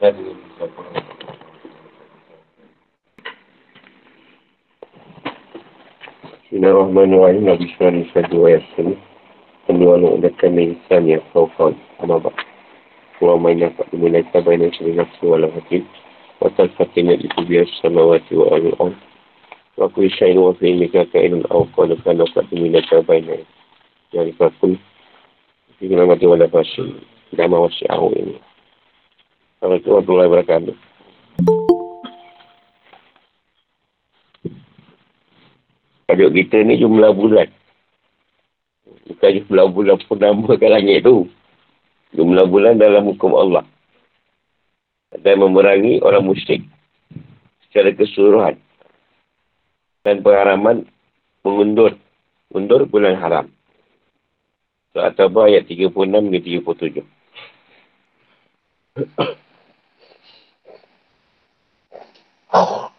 dari Bismillahirrahmanirrahim. Nabi Sallallahu Alaihi Wasallam. Kedua lu udah kami insan yang kau-kau. Amabak. Wa ma nafaq min tabayna fi nafsi wa la hakim wa talfatina li biya samawati wa al ard wa kulli shay'in wa fi ilmika ka'inun aw qala kana qad min tabayna yani fakul fi namati wa la fashi kama wasi'ahu ini Assalamualaikum warahmatullahi wabarakatuh. Tajuk kita ni jumlah bulan. Bukan jumlah bulan purnama kat langit tu. Jumlah bulan dalam hukum Allah. Dan memerangi orang musyrik secara keseluruhan. Dan pengharaman mengundur. Mundur bulan haram. Surah Tabah ayat 36 hingga 37 Oh.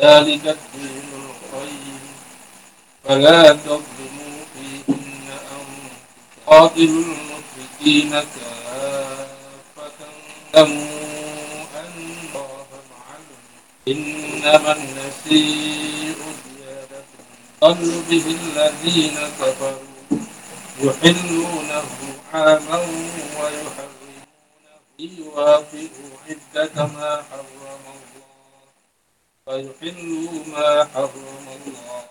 ذلك الدين القيم فلا تظلموا فيهن أنفسكم قاتلوا المشركين كافة اعلموا أن الله معلم إنما النسيء زيادة ضل به الذين كفروا يحلونه عاما ويحرمونه ليوافقوا عدة ما حرم فيحلوا ما حرم الله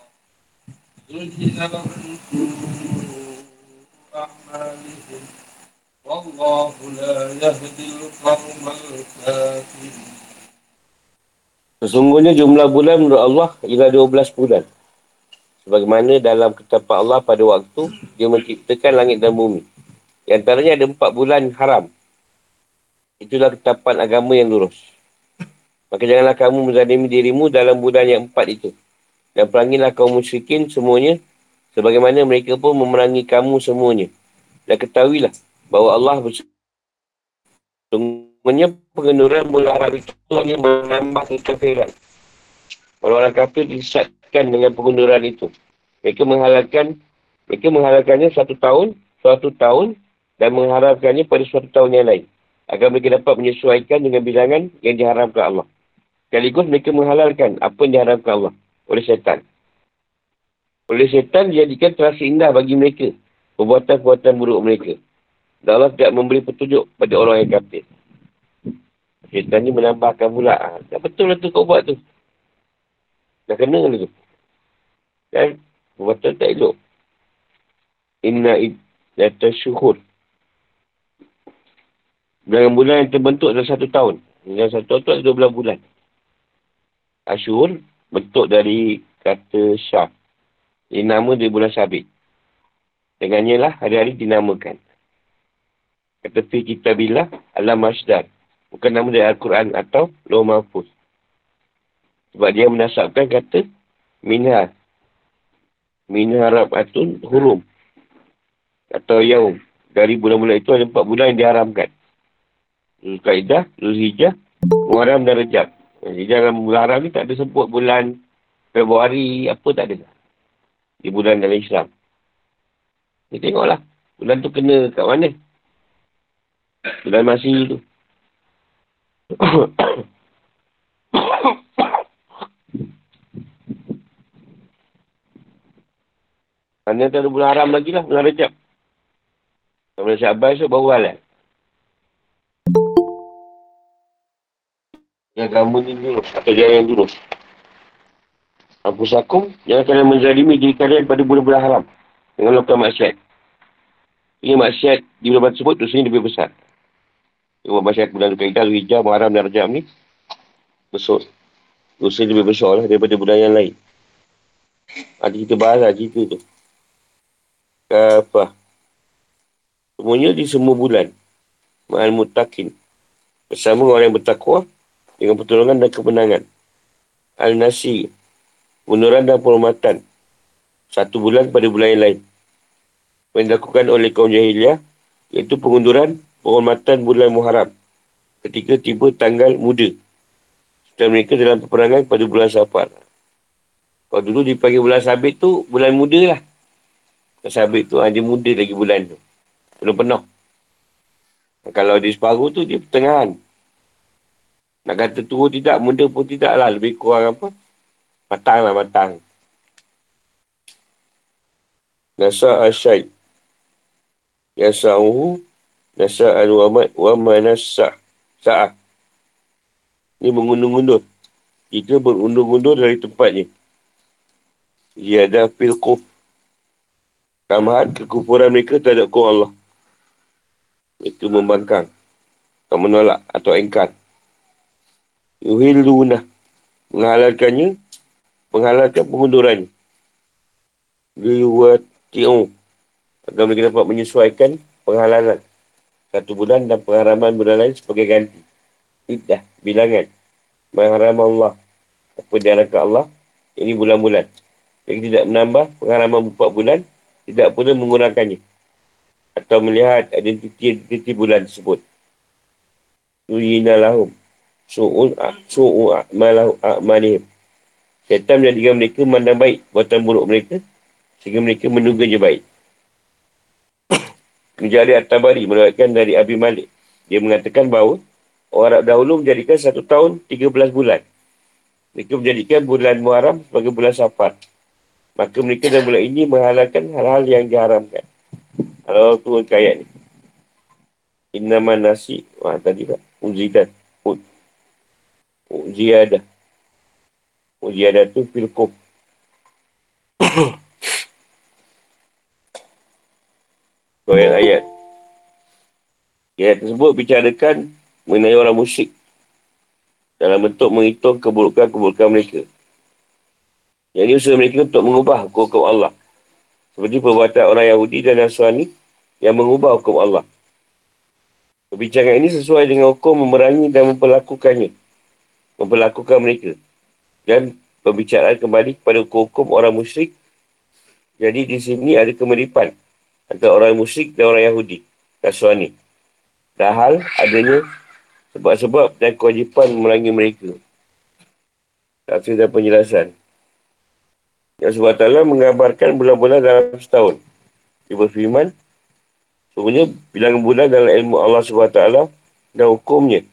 زين لهم سوء أعمالهم والله لا يهدي القوم الكافرين Sesungguhnya jumlah bulan menurut Allah ialah 12 bulan. Sebagaimana dalam ketetapan Allah pada waktu dia menciptakan langit dan bumi. Di antaranya ada empat bulan haram. Itulah ketetapan agama yang lurus. Maka janganlah kamu menzalimi dirimu dalam bulan yang empat itu. Dan perangilah kaum musyrikin semuanya. Sebagaimana mereka pun memerangi kamu semuanya. Dan ketahuilah bahawa Allah Sungguhnya pengenduran bulan Arab itu hanya menambah kekafiran. Orang-orang kafir disesatkan dengan pengunduran itu. Mereka menghalalkan mereka menghalalkannya satu tahun, satu tahun dan mengharapkannya pada suatu tahun yang lain. Agar mereka dapat menyesuaikan dengan bilangan yang diharamkan Allah. Sekaligus mereka menghalalkan apa yang diharapkan Allah oleh syaitan. Oleh syaitan dijadikan terasa indah bagi mereka. Perbuatan-perbuatan buruk mereka. Dan Allah tidak memberi petunjuk pada orang yang kafir. Syaitan ni menambahkan pula. Ah, tak betul lah tu kau buat tu. Dah kena lah tu. Dan perbuatan tak elok. Inna idata syuhur. Dalam bulan yang terbentuk dalam satu tahun. Dalam satu tahun tu ada 12 bulan. Ashur bentuk dari kata Syah. Ini nama dia bulan sabit. Dengannya lah hari-hari dinamakan. Kata fi kitabillah alam masdar. Bukan nama dari Al-Quran atau Loh Mahfuz. Sebab dia menasabkan kata minha. Minha atun hurum. Atau yaum. Dari bulan-bulan itu ada empat bulan yang diharamkan. Zulkaidah, Zulhijjah, Muharram dan Rejab. Jadi dalam bulan haram ni tak ada sebut bulan Februari apa tak ada. Di bulan dalam Islam. Ni tengoklah. Bulan tu kena kat mana? Bulan masih tu. Mana tak ada bulan haram lagi lah. Bulan Rejab. Bulan Syaban tu baru halal. Yang kamu ni dulu. Atau dia yang dulu. Ampusakum, jangan kalian menzalimi diri kalian pada bulan-bulan haram. Dengan lakukan maksiat. Ini maksiat di bulan tersebut, dosa ini lebih besar. Kalau maksiat bulan Al-Qaeda, Al-Hijjah, Muharram dan Rajab ni, besar. Dosa lebih besar lah daripada bulan yang lain. Ada kita bahas lah cerita tu. Apa? Semuanya di semua bulan. Ma'al mutakin. Bersama orang yang bertakwa, dengan pertolongan dan kemenangan. Al-Nasi, munduran dan penghormatan. Satu bulan pada bulan yang lain. Yang dilakukan oleh kaum jahiliah, iaitu pengunduran penghormatan bulan Muharram. Ketika tiba tanggal muda. serta mereka dalam peperangan pada bulan Safar. Kalau dulu dipanggil bulan Sabit tu, bulan muda lah. Bulan Sabit tu, ada muda lagi bulan tu. Belum penuh. Kalau di separuh tu, dia pertengahan. Nak kata tua tidak, muda pun tidak lah. Lebih kurang apa? Matang lah, matang. Nasa asyait. Yasa'uhu. Nasa al-wamad. Wa manasa' sa'ah. Ini mengundur-undur. Kita berundur-undur dari tempatnya. Ia ada filquf. Tambahan kekufuran mereka terhadap kau Allah. Itu membangkang. Atau menolak. Atau engkar. Yuhilluna. Menghalalkannya. Menghalalkan pengundurannya. Liwati'u. Agar mereka dapat menyesuaikan penghalalan. Satu bulan dan pengharaman bulan lain sebagai ganti iddah, bilangan. Mengharam Allah. Apa diarahkan Allah. Ini bulan-bulan. Jadi tidak menambah pengharaman empat bulan. Tidak pula menggunakannya. Atau melihat identiti-identiti bulan tersebut. Tuyina lahum. Su'un su'u a'malahu a'manihim. Syaitan menjadikan mereka memandang baik buatan buruk mereka. Sehingga mereka menduga je baik. Menjadi At-Tabari menerangkan dari Abi Malik. Dia mengatakan bahawa Orang Arab dahulu menjadikan satu tahun 13 bulan. Mereka menjadikan bulan Muharram sebagai bulan Safar. Maka mereka dalam bulan ini menghalalkan hal-hal yang diharamkan. Kalau tu ayat ni. Innaman nasi. Wah tadi tak. Uzidat. Uziadah. Uziadah tu filkum. Kau yang ayat. Ayat tersebut bicarakan mengenai orang musyrik dalam bentuk menghitung keburukan-keburukan mereka. Yang ini usaha mereka untuk mengubah hukum Allah. Seperti perbuatan orang Yahudi dan Nasrani yang mengubah hukum Allah. Perbincangan ini sesuai dengan hukum memerangi dan memperlakukannya. Memperlakukan mereka. Dan pembicaraan kembali kepada hukum-hukum orang musyrik. Jadi di sini ada kemiripan antara orang musyrik dan orang Yahudi. Nasrani. Dan hal adanya sebab-sebab dan kewajipan memerangi mereka. Tafsir dan penjelasan. Yang sebab Allah mengabarkan bulan-bulan dalam setahun. Dia berfirman, sebenarnya bilangan bulan dalam ilmu Allah SWT dan hukumnya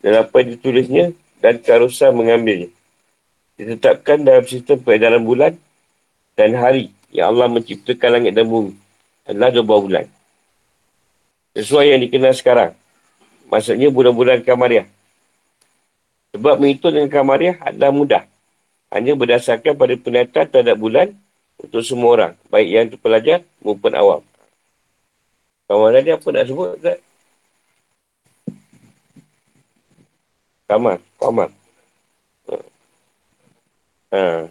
dan apa yang ditulisnya dan keharusan mengambilnya. Ditetapkan dalam sistem peredaran bulan dan hari yang Allah menciptakan langit dan bumi adalah 12 bulan. Sesuai yang dikenal sekarang. Maksudnya bulan-bulan Kamariah. Sebab menghitung dengan Kamariah adalah mudah. Hanya berdasarkan pada penyataan terhadap bulan untuk semua orang. Baik yang pelajar maupun awam. Kamariah ni apa nak sebut? Tak? Kamar. Kamar. Ha.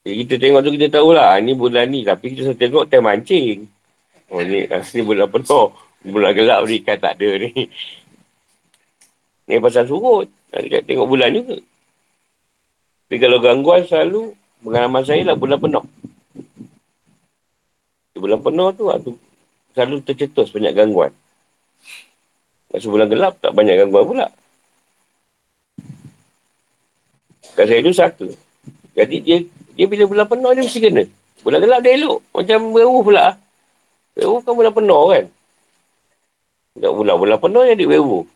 Jadi kita tengok tu kita tahulah. Ini bulan ni. Tapi kita tengok time mancing. Oh ni asli bulan penuh. Bulan gelap ni kan tak ada ni. Ni pasal surut. Tengok bulan juga. Tapi kalau gangguan selalu, pengalaman saya lah bulan penuh. Di bulan penuh tu, tu selalu tercetus banyak gangguan. Masa bulan gelap, tak banyak gangguan pula. Kat saya tu satu. Jadi dia dia bila bulan penuh dia mesti kena. Bulan gelap dia elok. Macam beruh pula. Beruh kan bulan penuh kan. Tak bulan-bulan penuh yang dia werewolf.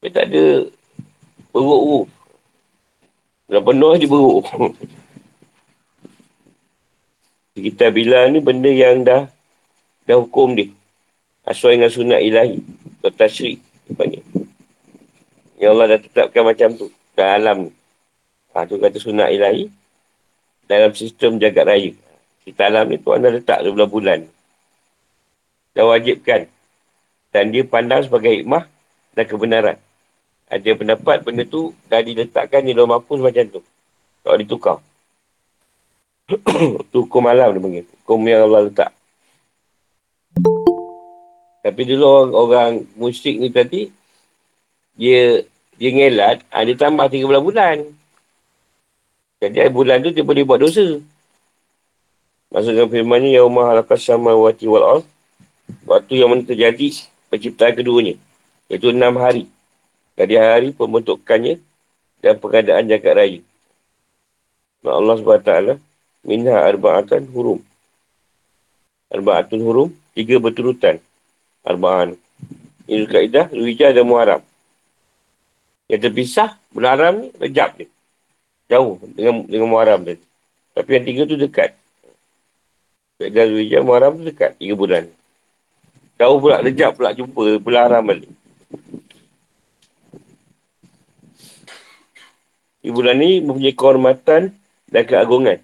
Dia tak ada beruk-uruk. Bulan penuh dia beruk. Kita bilang ni benda yang dah dah hukum dia. Asal dengan sunat ilahi. Atau tashrik. Yang Allah dah tetapkan macam tu. Dalam alam ni. Ha, tu kata sunat ilahi. Dalam sistem jagat raya. Kita alam ni Tuhan dah letak 12 bulan. Dah wajibkan dan dia pandang sebagai hikmah dan kebenaran. Ada pendapat benda tu dah diletakkan di dalam mampus macam tu. Kalau ditukar. tu hukum alam dia panggil. Hukum yang Allah letak. Tapi dulu orang, orang musyrik ni tadi, dia dia ngelat, ha, dia tambah 13 bulan. Jadi bulan tu dia boleh buat dosa. Maksudnya firmannya, Ya Allah halakas sama wati wal Waktu yang mana terjadi penciptaan keduanya. Iaitu enam hari. Dari hari pembentukannya dan pengadaan jagat raya. Allah SWT minha arba'atan hurum. Arba'atun hurum, tiga berturutan. Arba'an. Ini kaedah, Luijah dan Muharram. Yang terpisah, bulan ni, rejab dia. Jauh dengan dengan Muharram dia. Tapi yang tiga tu dekat. Kaedah Luijah, Muharram tu dekat, tiga bulan. Jauh pula, rejab pula jumpa bulan balik. Di bulan ni mempunyai kehormatan dan keagungan.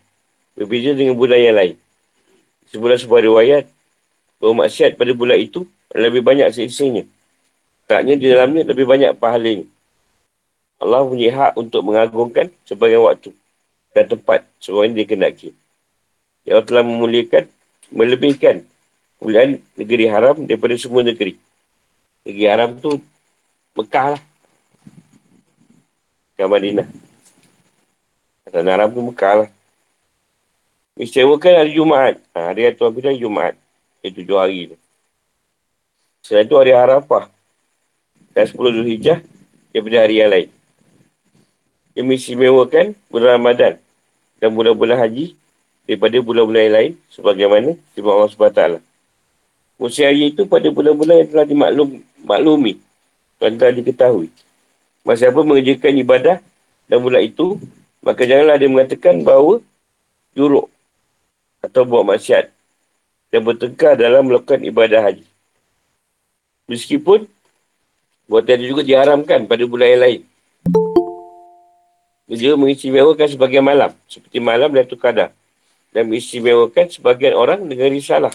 Berbeza dengan bulan yang lain. Sebulan sebuah riwayat, bahawa maksiat pada bulan itu lebih banyak seksanya. Taknya di dalamnya lebih banyak pahalanya. Allah punya hak untuk mengagungkan sebagai waktu dan tempat semua ini dikenaki. Ya Allah telah memuliakan, melebihkan bulan negeri haram daripada semua negeri. Negeri haram tu Mekah lah. Ke Madinah. Tanah haram tu Mekah lah. Istimewakan hari Jumaat. Ha, hari Tuhan Bila Jumaat. Itu tujuh hari tu. Selain itu hari Arafah. Dan 10 Zulhijjah daripada hari yang lain. Dia mengistimewakan bulan Ramadan dan bulan-bulan haji daripada bulan-bulan yang lain sebagaimana firman Allah SWT. Musim hari itu pada bulan-bulan yang telah dimaklum, maklumi dan telah diketahui. Masa apa mengerjakan ibadah dan bulan itu, maka janganlah dia mengatakan bahawa juruk atau buat maksiat dan bertengkar dalam melakukan ibadah haji. Meskipun buat tadi juga diharamkan pada bulan yang lain. Dia mengistimewakan sebagian malam. Seperti malam dan Qadar. Dan mengistimewakan sebagian orang dengan risalah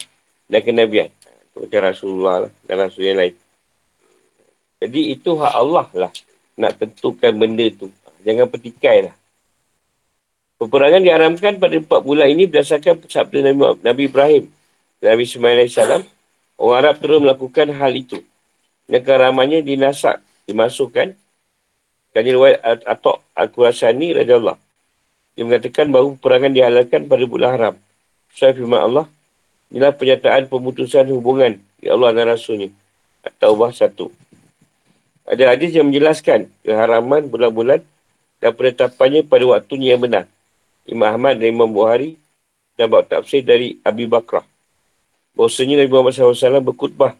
dan kenabian. Macam Rasulullah lah, dan Rasul yang lain. Jadi itu hak Allah lah. Nak tentukan benda tu. Jangan petikai lah. Peperangan diharamkan pada empat bulan ini berdasarkan sabda Nabi, Nabi Ibrahim. Nabi Ismail AS. Orang Arab terus melakukan hal itu. Dan keramannya dinasak, dimasukkan Kali riwayat Atok Al-Qurasani Raja Allah. Dia mengatakan bahawa perangan dihalalkan pada bulan haram. Saya firman Allah. Inilah pernyataan pemutusan hubungan di Allah dan Rasulnya. At-Tawbah 1. Ada hadis yang menjelaskan keharaman bulan-bulan dan penetapannya pada waktunya yang benar. Imam Ahmad dan Imam Buhari dan bab tafsir dari Abi Bakrah. Bahasanya Nabi Muhammad SAW berkutbah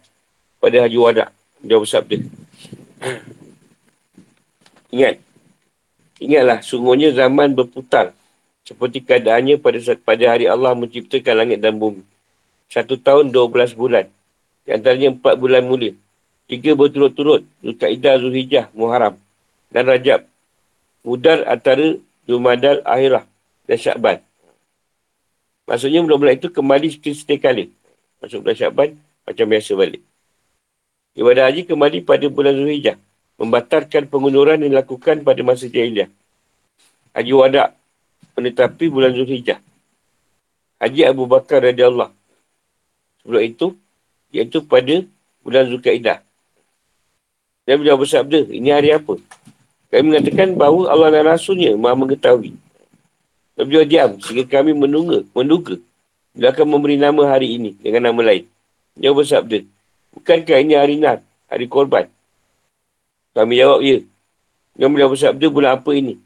pada Haji Wadak. Dia bersabda. Ingat. Ingatlah, sungguhnya zaman berputar. Seperti keadaannya pada pada hari Allah menciptakan langit dan bumi. Satu tahun, dua belas bulan. Di antaranya empat bulan mulia. Tiga berturut-turut. Zulkaidah, Zulhijjah, Muharram. Dan Rajab. Mudar antara Jumadal, Akhirah dan Syakban. Maksudnya bulan-bulan itu kembali setiap kali. Masuk bulan Syakban, macam biasa balik. Ibadah haji kembali pada bulan Zulhijjah membatalkan pengunduran yang dilakukan pada masa jahiliah. Haji Wadak menetapi bulan Zulhijjah. Haji Abu Bakar Allah. Sebelum itu, iaitu pada bulan Zulkaidah. Dan beliau bersabda, ini hari apa? Kami mengatakan bahawa Allah dan Rasulnya maha mengetahui. Dan beliau diam sehingga kami menunggu, menduga. Dia akan memberi nama hari ini dengan nama lain. Dia bersabda, bukankah ini hari Nar, hari korban? Kami jawab, ya. Yang beliau bersabda, bulan apa ini?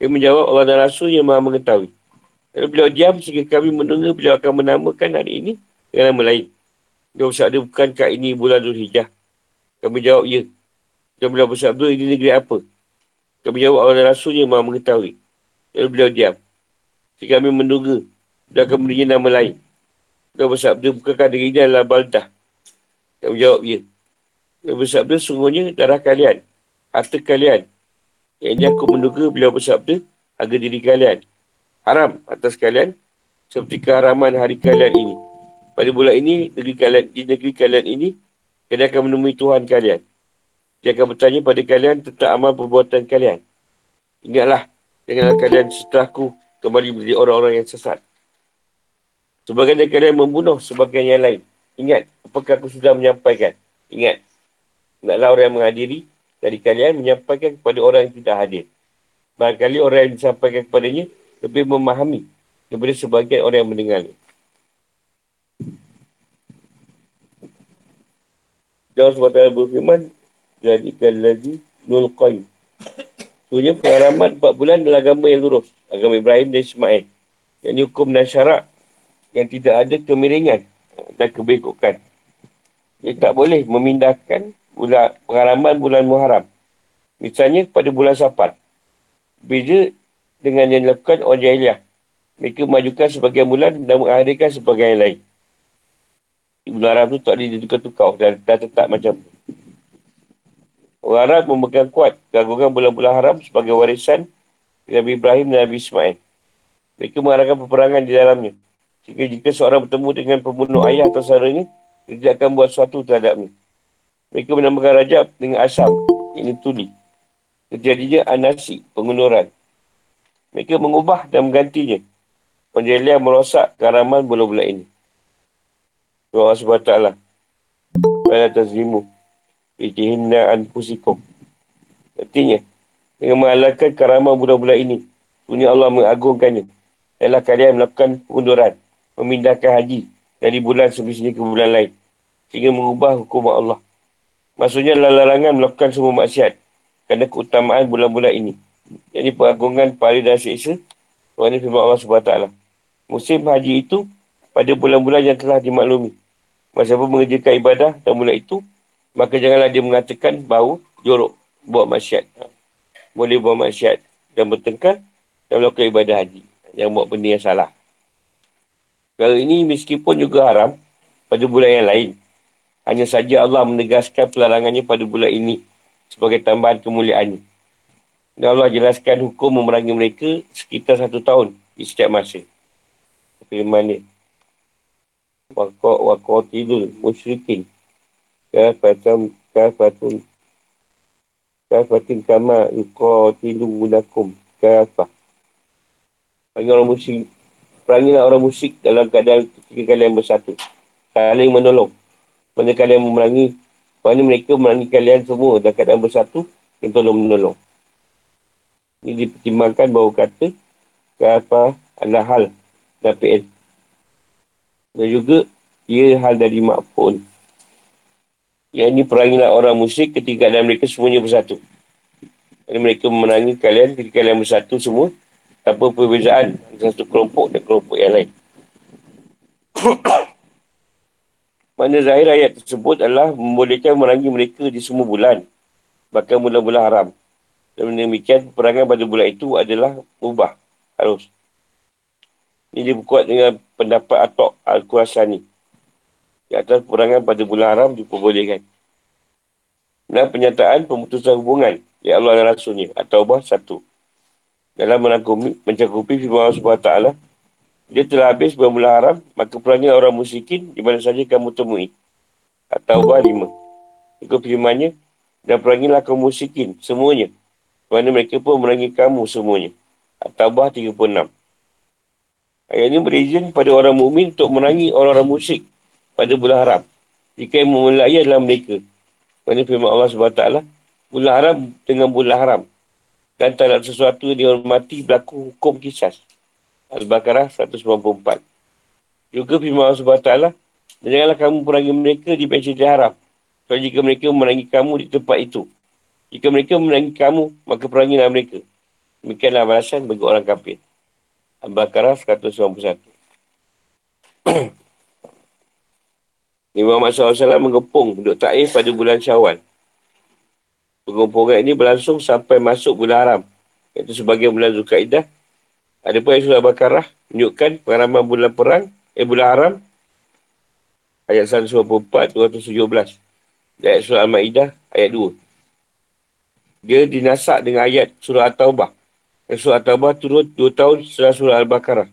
Kami menjawab, Allah dan Rasul yang maha mengetahui. Lalu beliau diam sehingga kami mendengar beliau akan menamakan hari ini dengan nama lain. Dia bersabda, bukankah ini bulan Dhul Hijjah? Kami jawab, ya. Dan beliau bersabda, ini negeri apa? Kami jawab, Allah dan Rasul yang maha mengetahui. Lalu beliau diam. Sehingga kami mendengar beliau akan memberi nama lain. Dia bersabda, bukankah negeri ini adalah Baldah? Kami jawab, ya. Dia bersabda, sungguhnya darah kalian harta kalian. Yang ini aku menduga beliau bersabda, harga diri kalian. Haram atas kalian seperti keharaman hari kalian ini. Pada bulan ini, negeri kalian, di negeri kalian ini, kalian akan menemui Tuhan kalian. Dia akan bertanya pada kalian tentang amal perbuatan kalian. Ingatlah, janganlah kalian setelahku kembali menjadi orang-orang yang sesat. Sebagian dari kalian membunuh sebagian yang lain. Ingat, apakah aku sudah menyampaikan? Ingat, ingatlah orang yang menghadiri dari kalian menyampaikan kepada orang yang tidak hadir. Barangkali orang yang disampaikan kepadanya lebih memahami daripada sebagian orang yang mendengarnya. Allah SWT berfirman, Jadikan lagi Nul Qayyim. Sebenarnya pengalaman 4 bulan adalah agama yang lurus. Agama Ibrahim dan Ismail. Yang ini hukum dan syarak yang tidak ada kemiringan dan kebekukan. Dia tak boleh memindahkan bulan, pengalaman bulan Muharram. Misalnya pada bulan Safar. Beza dengan yang dilakukan orang jahiliah. Mereka majukan sebagian bulan dan mengakhirkan sebagian yang lain. Bulan Arab tu tak boleh ditukar-tukar dan dah tetap macam tu. Orang Arab memegang kuat gangguan bulan-bulan haram sebagai warisan Nabi Ibrahim dan Nabi Ismail. Mereka mengarahkan peperangan di dalamnya. Jika jika seorang bertemu dengan pembunuh ayah atau saudaranya, dia akan buat sesuatu terhadapnya. Mereka menamakan Rajab dengan asam. Ini tuli. Terjadinya anasi, pengunduran. Mereka mengubah dan menggantinya. Penjelian merosak karaman bulan-bulan ini. Doa SWT. Pada tazlimu. Ijihina anfusikum. Artinya, dengan mengalahkan karaman bulan-bulan ini, dunia Allah mengagungkannya. Ialah kalian melakukan pengunduran, memindahkan haji dari bulan sebesar ke bulan lain. Sehingga mengubah hukum Allah. Maksudnya adalah larangan melakukan semua maksiat. Kerana keutamaan bulan-bulan ini. Jadi pengagungan pahala dan siksa. Tuhan firman Allah SWT. Musim haji itu pada bulan-bulan yang telah dimaklumi. Masa pun mengerjakan ibadah dan bulan itu, maka janganlah dia mengatakan bau jorok buat maksiat. Boleh buat maksiat dan bertengkar dan melakukan ibadah haji. Yang buat benda yang salah. Kalau ini meskipun juga haram pada bulan yang lain. Hanya saja Allah menegaskan pelarangannya pada bulan ini sebagai tambahan kemuliaannya. Dan Allah jelaskan hukum memerangi mereka sekitar satu tahun di setiap masa. Firman ni. Wakau tidur musyrikin kafatam kafatun kafatin kama yuqatilu lakum. Kafah. Bagi orang musyrik. Perangilah orang musyrik dalam keadaan ketika kalian bersatu. Saling menolong. Mana kalian memerangi mana mereka memerangi kalian semua dalam keadaan bersatu yang tolong menolong. Ini dipertimbangkan bahawa kata kafah adalah hal dan PL dan juga ia hal dari makfun yang ini perangilah orang musyrik ketika dalam mereka semuanya bersatu. Jadi mereka memenangi kalian ketika kalian bersatu semua tanpa perbezaan satu kelompok dan kelompok yang lain. Mana zahir ayat tersebut adalah membolehkan memerangi mereka di semua bulan. Bahkan bulan-bulan haram. Dan demikian perangan pada bulan itu adalah ubah. Harus. Ini dibuat dengan pendapat Atok Al-Qurasani di atas perangan pada bulan haram diperbolehkan. Dan penyataan pemutusan hubungan ya Allah dan Rasulnya atau bah satu. Dalam menangkumi, mencakupi firman Allah SWT, dia telah habis bulan haram, maka perangai orang musyrikin di mana saja kamu temui. Atau bah lima. Itu firmannya, dan perangilah kaum musyrikin, semuanya. Kerana mereka pun merangi kamu semuanya. Atau bah 36. Ayat ini berizin pada orang mukmin untuk merangi orang-orang musyrik pada bulan haram. Jika yang memulai adalah mereka. Kerana firman Allah SWT, bulan haram dengan bulan haram. Dan tak ada sesuatu yang dihormati berlaku hukum kisah. Al-Baqarah 194. Juga firman Allah SWT, janganlah kamu perangi mereka di Masjidil Haram. Kalau jika mereka memerangi kamu di tempat itu. Jika mereka memerangi kamu, maka perangilah mereka. Demikianlah balasan bagi orang kafir. Al-Baqarah 191. Nabi Muhammad SAW mengepung duduk ta'if pada bulan syawal. Pengempungan ini berlangsung sampai masuk bulan haram. Iaitu sebagai bulan Zulkaidah. Ada pun surah Al-Baqarah menunjukkan pengalaman bulan perang, eh bulan haram. Ayat 124, 217. Ayat surah Al-Ma'idah, ayat 2. Dia dinasak dengan ayat surah At-Taubah. Surah At-Taubah turut 2 tahun setelah surah Al-Baqarah.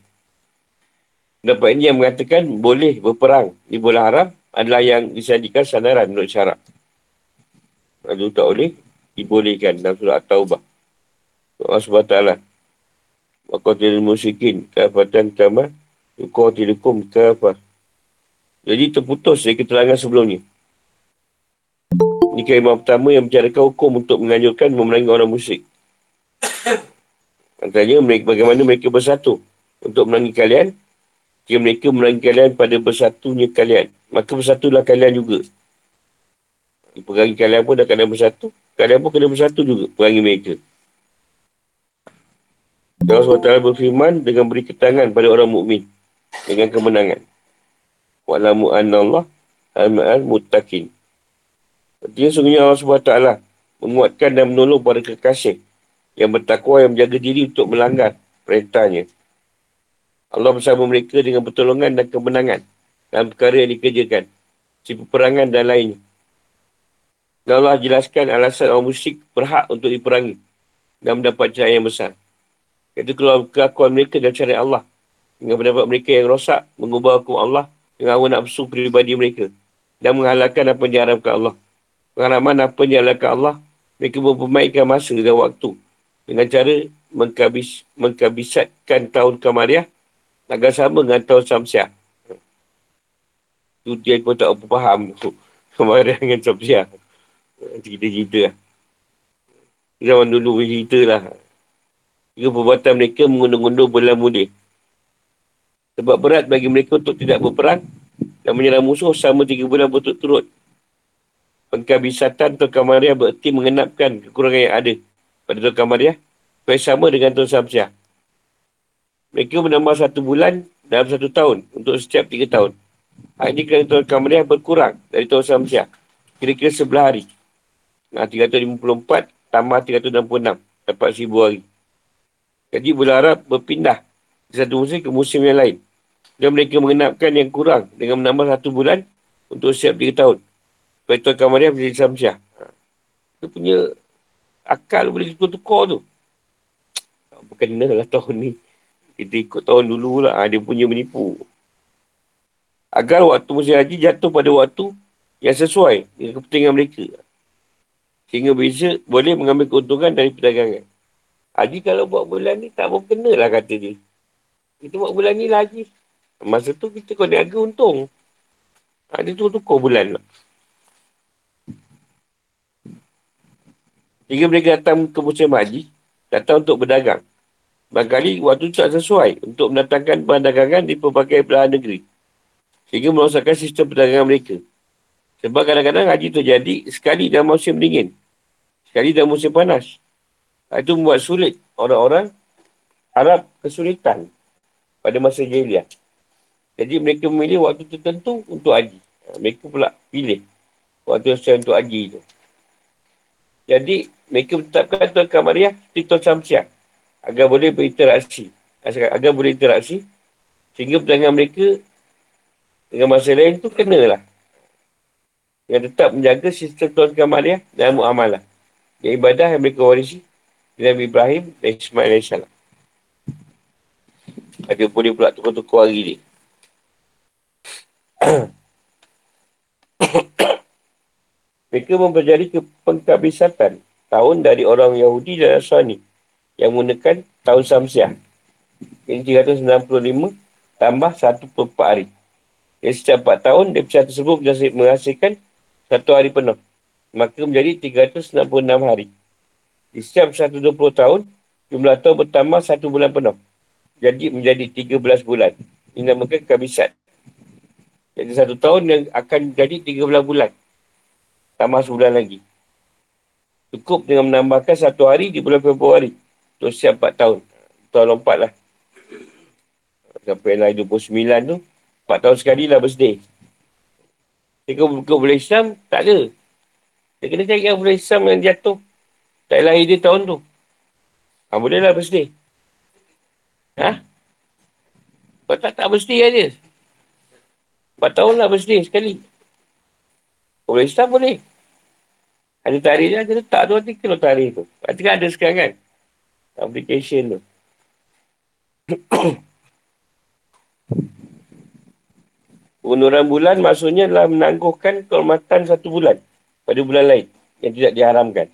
Dapat ini yang mengatakan boleh berperang di bulan haram adalah yang disediakan sandaran menurut syarak. Lalu tak boleh dibolehkan dalam surah At-Taubah. Allah SWT. Waqatil musyikin kafatan kama yuqatilukum kafah. Jadi terputus dari keterangan sebelumnya. Ini kalimah pertama yang mencarakan hukum untuk menganjurkan memerangi orang musyrik. Antaranya mereka, bagaimana mereka bersatu untuk memerangi kalian jika mereka memerangi kalian pada bersatunya kalian. Maka bersatulah kalian juga. Diperangi kalian pun dah kalian bersatu. kalian pun kena bersatu juga perangi mereka. Allah SWT berfirman dengan beri ketangan pada orang mukmin dengan kemenangan. Wa'lamu anna Allah al-ma'al muttaqin. Artinya sungguhnya Allah SWT menguatkan dan menolong para kekasih yang bertakwa yang menjaga diri untuk melanggar perintahnya. Allah bersama mereka dengan pertolongan dan kemenangan dalam perkara yang dikerjakan. Si peperangan dan lainnya. Dan Allah jelaskan alasan orang musyrik berhak untuk diperangi dan mendapat cahaya yang besar. Iaitu keluar keakuan mereka dan cari Allah. Dengan pendapat mereka yang rosak, mengubah hukum Allah dengan awal nafsu pribadi mereka. Dan menghalalkan apa yang diharapkan Allah. Pengharaman apa yang diharapkan Allah, mereka memperbaikkan masa dan waktu. Dengan cara mengkabis, mengkabisatkan tahun Kamariah agar sama dengan tahun Samsiah. Itu dia pun tak apa faham. Kamariah dengan Samsiah. Cerita-cerita lah. Zaman dulu cerita lah. Jika perbuatan mereka mengundur-undur bulan mudik. Sebab berat bagi mereka untuk tidak berperang dan menyerang musuh selama tiga bulan berturut-turut. Pengkabisatan Tuan Kamariah berarti mengenapkan kekurangan yang ada pada Tuan Kamariah supaya sama dengan Tuan Samsiah. Mereka menambah satu bulan dalam satu tahun untuk setiap tiga tahun. Hal ini kerana Tuan Kamariah berkurang dari Tuan Samsiah. Kira-kira sebelah hari. Nah, 354 tambah 366. Dapat seribu hari. Jadi bulan Arab berpindah dari satu musim ke musim yang lain. Dan mereka mengenapkan yang kurang dengan menambah satu bulan untuk siap tiga tahun. Supaya Tuan Kamariah menjadi Samsyah. Dia punya akal boleh tukar-tukar tu. Bukan lah tahun ni. Kita ikut tahun dulu lah. Dia punya menipu. Agar waktu musim haji jatuh pada waktu yang sesuai dengan kepentingan mereka. Sehingga bisa boleh mengambil keuntungan dari perdagangan. Haji kalau buat bulan ni tak berkena lah kata dia. Kita buat bulan ni lagi. Masa tu kita kau niaga untung. Ha, dia tukar bulan lah. Jika mereka datang ke musim haji, datang untuk berdagang. Barangkali waktu tu tak sesuai untuk mendatangkan perdagangan di pelbagai belahan negeri. Sehingga merosakkan sistem perdagangan mereka. Sebab kadang-kadang haji terjadi sekali dalam musim dingin. Sekali dalam musim panas. Itu membuat sulit orang-orang Arab kesulitan pada masa jahiliah. Jadi mereka memilih waktu tertentu untuk haji. Mereka pula pilih waktu yang untuk haji itu. Jadi mereka menetapkan Tuan Kamariah di Tuan Samsiah agar boleh berinteraksi. Agar boleh interaksi sehingga perdagangan mereka dengan masa lain tu kenalah. Yang tetap menjaga sistem Tuan Kamariah dan muamalah. Yang ibadah yang mereka warisi Nabi Ibrahim dan Ismail AS. Ada pun dia pula tukar-tukar hari ni. Mereka mempelajari ke pengkabisatan tahun dari orang Yahudi dan Nasrani yang menggunakan tahun Samsiah. Ini 395 tambah 1 per 4 hari. Jadi setiap 4 tahun, dia tersebut menghasilkan satu hari penuh. Maka menjadi 366 hari. Di setiap 120 tahun, jumlah tahun bertambah satu bulan penuh. Jadi menjadi 13 bulan. Ini namakan kabisat. Jadi satu tahun yang akan jadi 13 bulan. Tambah sebulan lagi. Cukup dengan menambahkan satu hari di bulan Februari. Untuk setiap 4 tahun. Tahun lompat lah. Sampai lah 29 tu. 4 tahun sekali lah birthday. Jika buka bulan Islam, tak ada. Dia kena cari bulan Islam yang jatuh tak lahir dia tahun tu. Ha, boleh lah birthday. Ha? Kau tak tak birthday kan dia? Empat tahun lah birthday sekali. Kau boleh Islam boleh. Ada tarikh dia, dia letak tu nanti kalau tarikh tu. Nanti kan ada sekarang kan? Application tu. Pengunduran bulan maksudnya adalah menangguhkan kehormatan satu bulan pada bulan lain yang tidak diharamkan.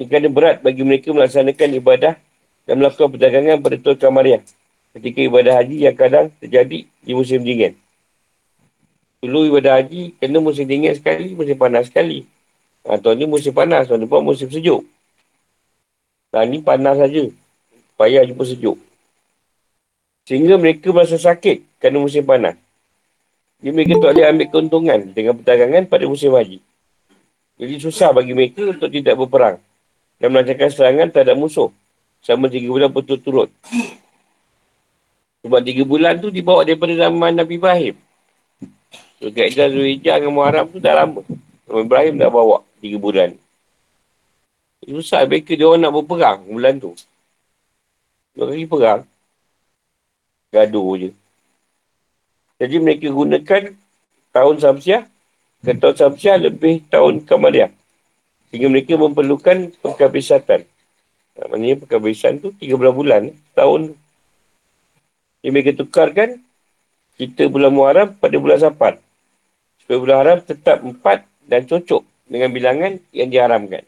Kerana berat bagi mereka melaksanakan ibadah dan melakukan perdagangan pada Tuan Kamariah. Ketika ibadah haji yang kadang terjadi di musim dingin. Dulu ibadah haji kena musim dingin sekali, musim panas sekali. Ha, tahun ni musim panas, tahun depan musim sejuk. Tahun ni panas saja. Payah jumpa sejuk. Sehingga mereka merasa sakit kerana musim panas. Jadi mereka tak boleh ambil keuntungan dengan perdagangan pada musim haji. Jadi susah bagi mereka untuk tidak berperang. Dan melancarkan serangan terhadap musuh. Selama tiga bulan berturut-turut. Sebab tiga bulan tu dibawa daripada zaman Nabi Ibrahim. So, Kaedah Zuhijjah dengan Muharram tu dah lama. Nabi Ibrahim dah bawa tiga bulan. Susah mereka dia orang nak berperang bulan tu. Dua kali perang. Gaduh je. Jadi mereka gunakan tahun Samsiah. Ke tahun Samsiah lebih tahun Kamariah. Sehingga mereka memerlukan pengkabisatan. Maksudnya pengkabisan tu 13 bulan. Tahun. Jadi mereka tukarkan kita bulan Muharram pada bulan Safar. Supaya bulan Haram tetap empat dan cocok dengan bilangan yang diharamkan.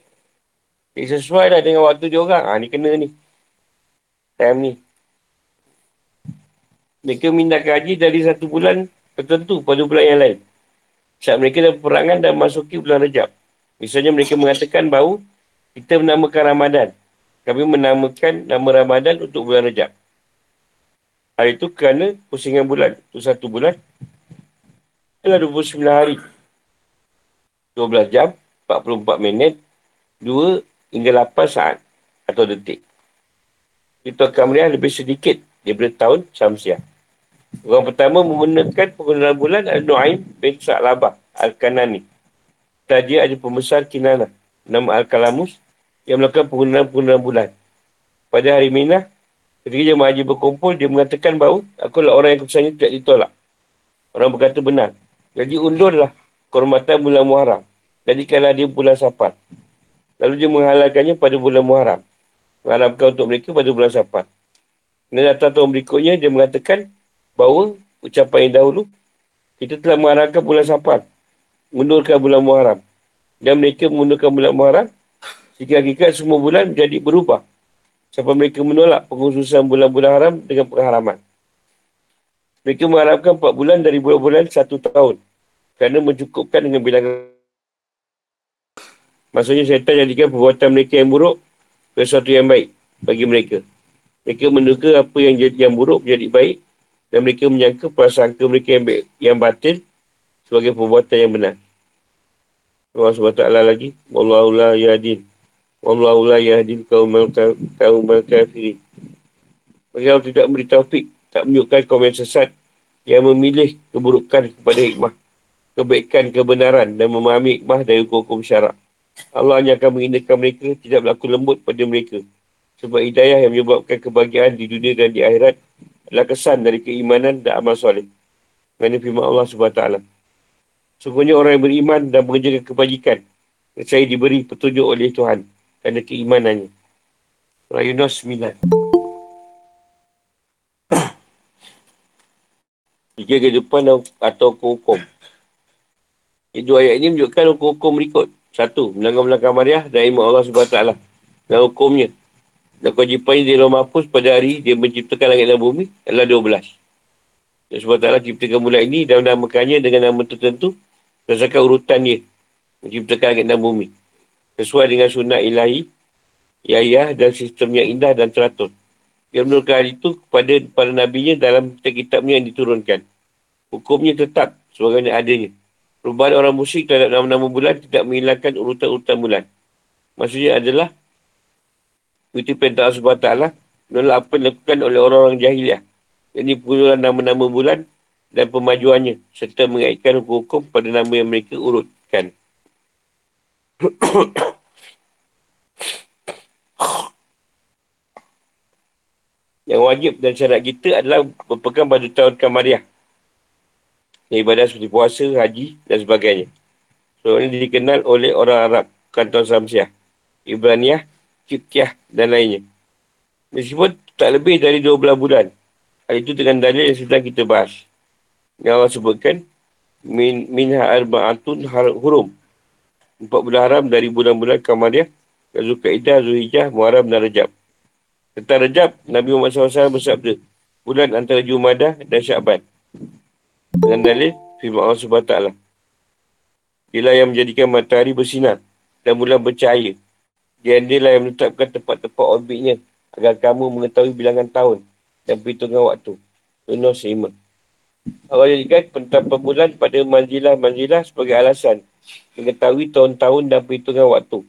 Jadi sesuai lah dengan waktu dia orang. Ha, ni kena ni. Time ni. Mereka memindahkan haji dari satu bulan tertentu pada bulan yang lain. Saat mereka dalam perangan dan masuki bulan Rejab. Misalnya mereka mengatakan bahawa kita menamakan Ramadan. Kami menamakan nama Ramadan untuk bulan Rejab. Hari itu kerana pusingan bulan. Itu satu bulan. Adalah 29 hari. 12 jam, 44 minit, 2 hingga 8 saat atau detik. Itu akan lebih sedikit daripada tahun Samsiah. Orang pertama menggunakan penggunaan bulan Al-Nu'aim bin Sa'labah Al-Kanani. Tadi ada pembesar Kinana. Nama Al-Kalamus yang melakukan penggunaan-penggunaan bulan. Pada hari Minah, ketika jemaah haji berkumpul, dia mengatakan bahawa aku adalah orang yang keputusannya tidak ditolak. Orang berkata benar. Jadi undurlah kehormatan bulan Muharram. Jadikanlah dia bulan Safar. Lalu dia menghalalkannya pada bulan Muharram. Mengharamkan untuk mereka pada bulan Safar. Dan datang tahun berikutnya, dia mengatakan bahawa ucapan yang dahulu, kita telah mengharamkan bulan Safar. Mundurkan bulan Muharram. Dan mereka mengundurkan bulan Muharram. Jika hakikat semua bulan menjadi berubah. Sampai mereka menolak penghususan bulan-bulan haram dengan pengharaman. Mereka mengharapkan 4 bulan dari bulan-bulan satu tahun. Kerana mencukupkan dengan bilangan. Maksudnya syaitan jadikan perbuatan mereka yang buruk sesuatu yang baik bagi mereka. Mereka menduga apa yang jadi yang buruk menjadi baik dan mereka menyangka prasangka mereka yang yang batin sebagai perbuatan yang benar. Allah SWT lagi. Wallahu la yahdin. Wallahu la yahdin kaumal kafirin. Bagi Allah tidak memberi taufik, tak menunjukkan kaum yang sesat yang memilih keburukan kepada hikmah, kebaikan, kebenaran dan memahami hikmah dari hukum-hukum syarak. Allah hanya akan mengindakan mereka, tidak berlaku lembut pada mereka. Sebab hidayah yang menyebabkan kebahagiaan di dunia dan di akhirat adalah kesan dari keimanan dan amal soleh. Kerana firman Allah SWT. Sungguhnya orang yang beriman dan mengerjakan kebajikan. Saya diberi petunjuk oleh Tuhan. Kerana keimanannya. Surah Yunus 9. Tiga kehidupan atau hukum. Dua ayat ini menunjukkan hukum-hukum berikut. Satu, melanggar-melanggar Mariah dan iman Allah SWT. Dan hukumnya. Dan kewajipannya di dalam hapus pada hari dia menciptakan langit dan bumi adalah 12. Dan sebab taklah ciptakan bulan ini dan menamakannya dengan nama tertentu berdasarkan urutan dia menciptakan langit dan bumi. Sesuai dengan sunnah ilahi, yahya dan sistem yang indah dan teratur. Dia menurunkan hal itu kepada para nabinya dalam kitab-kitabnya yang diturunkan. Hukumnya tetap sebagainya adanya. Perubahan orang musyrik terhadap nama-nama bulan tidak menghilangkan urutan-urutan bulan. Maksudnya adalah Mesti perintah SWT menolak apa yang dilakukan oleh orang-orang jahiliah. Ini penggunaan nama-nama bulan dan pemajuannya serta mengaitkan hukum-hukum pada nama yang mereka urutkan. yang wajib dan syarat kita adalah berpegang pada tahun Kamariah. Ibadah seperti puasa, haji dan sebagainya. So, ini dikenal oleh orang Arab, kantor Samsiah. Ibraniah, Kiptiah dan lainnya. Meskipun tak lebih dari 12 bulan. Hal itu dengan dalil yang sedang kita bahas. Yang Allah sebutkan, min, minha arba'atun hurum. Empat bulan haram dari bulan-bulan Kamariah, Zulkaidah, Zulhijjah, Muharram dan Rejab. Tentang Rejab, Nabi Muhammad SAW bersabda, bulan antara Jumadah dan Syakban. Dengan dalil, firman Allah SWT. Dia yang menjadikan matahari bersinar dan bulan bercahaya dia lah yang menetapkan tempat-tempat orbitnya agar kamu mengetahui bilangan tahun dan perhitungan waktu. Yunus 5. Allah jadikan penetapan bulan pada manzilah-manzilah sebagai alasan mengetahui tahun-tahun dan perhitungan waktu.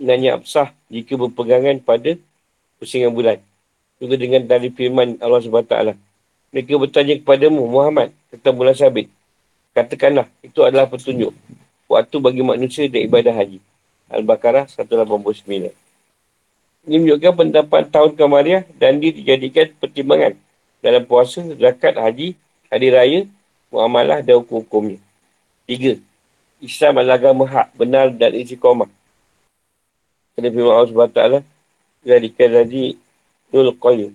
Nanya absah jika berpegangan pada pusingan bulan. Juga dengan dari firman Allah SWT. Mereka bertanya kepadamu, Muhammad, tentang bulan sabit. Katakanlah, itu adalah petunjuk. Waktu bagi manusia dan ibadah haji. Al-Baqarah 189. Ini menunjukkan pendapat tahun Kamariah dan dia dijadikan pertimbangan dalam puasa, zakat, haji, hari raya, muamalah dan hukum-hukumnya. Tiga, Islam adalah agama hak, benar dan isi komah. Kena firman Allah SWT, jadikan tadi Nul Qayyum.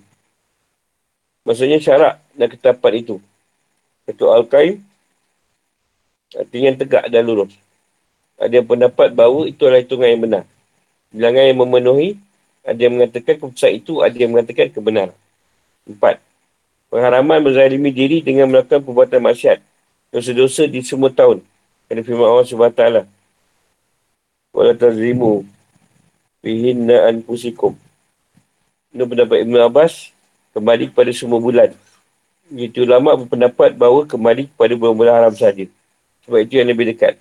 Maksudnya syarat dan ketapan itu. Ketua Al-Qayyum, artinya tegak dan lurus. Ada yang pendapat bahawa itu adalah hitungan yang benar. Bilangan yang memenuhi, ada yang mengatakan keputusan itu, ada yang mengatakan kebenaran. Empat. Pengharaman berzalimi diri dengan melakukan perbuatan maksiat. Dosa-dosa di semua tahun. Kata firman Allah SWT. Wala tazimu fihinna anfusikum. Ini pendapat Ibn Abbas kembali kepada semua bulan. Itu ulama berpendapat bahawa kembali kepada bulan-bulan haram saja. Sebab itu yang lebih dekat.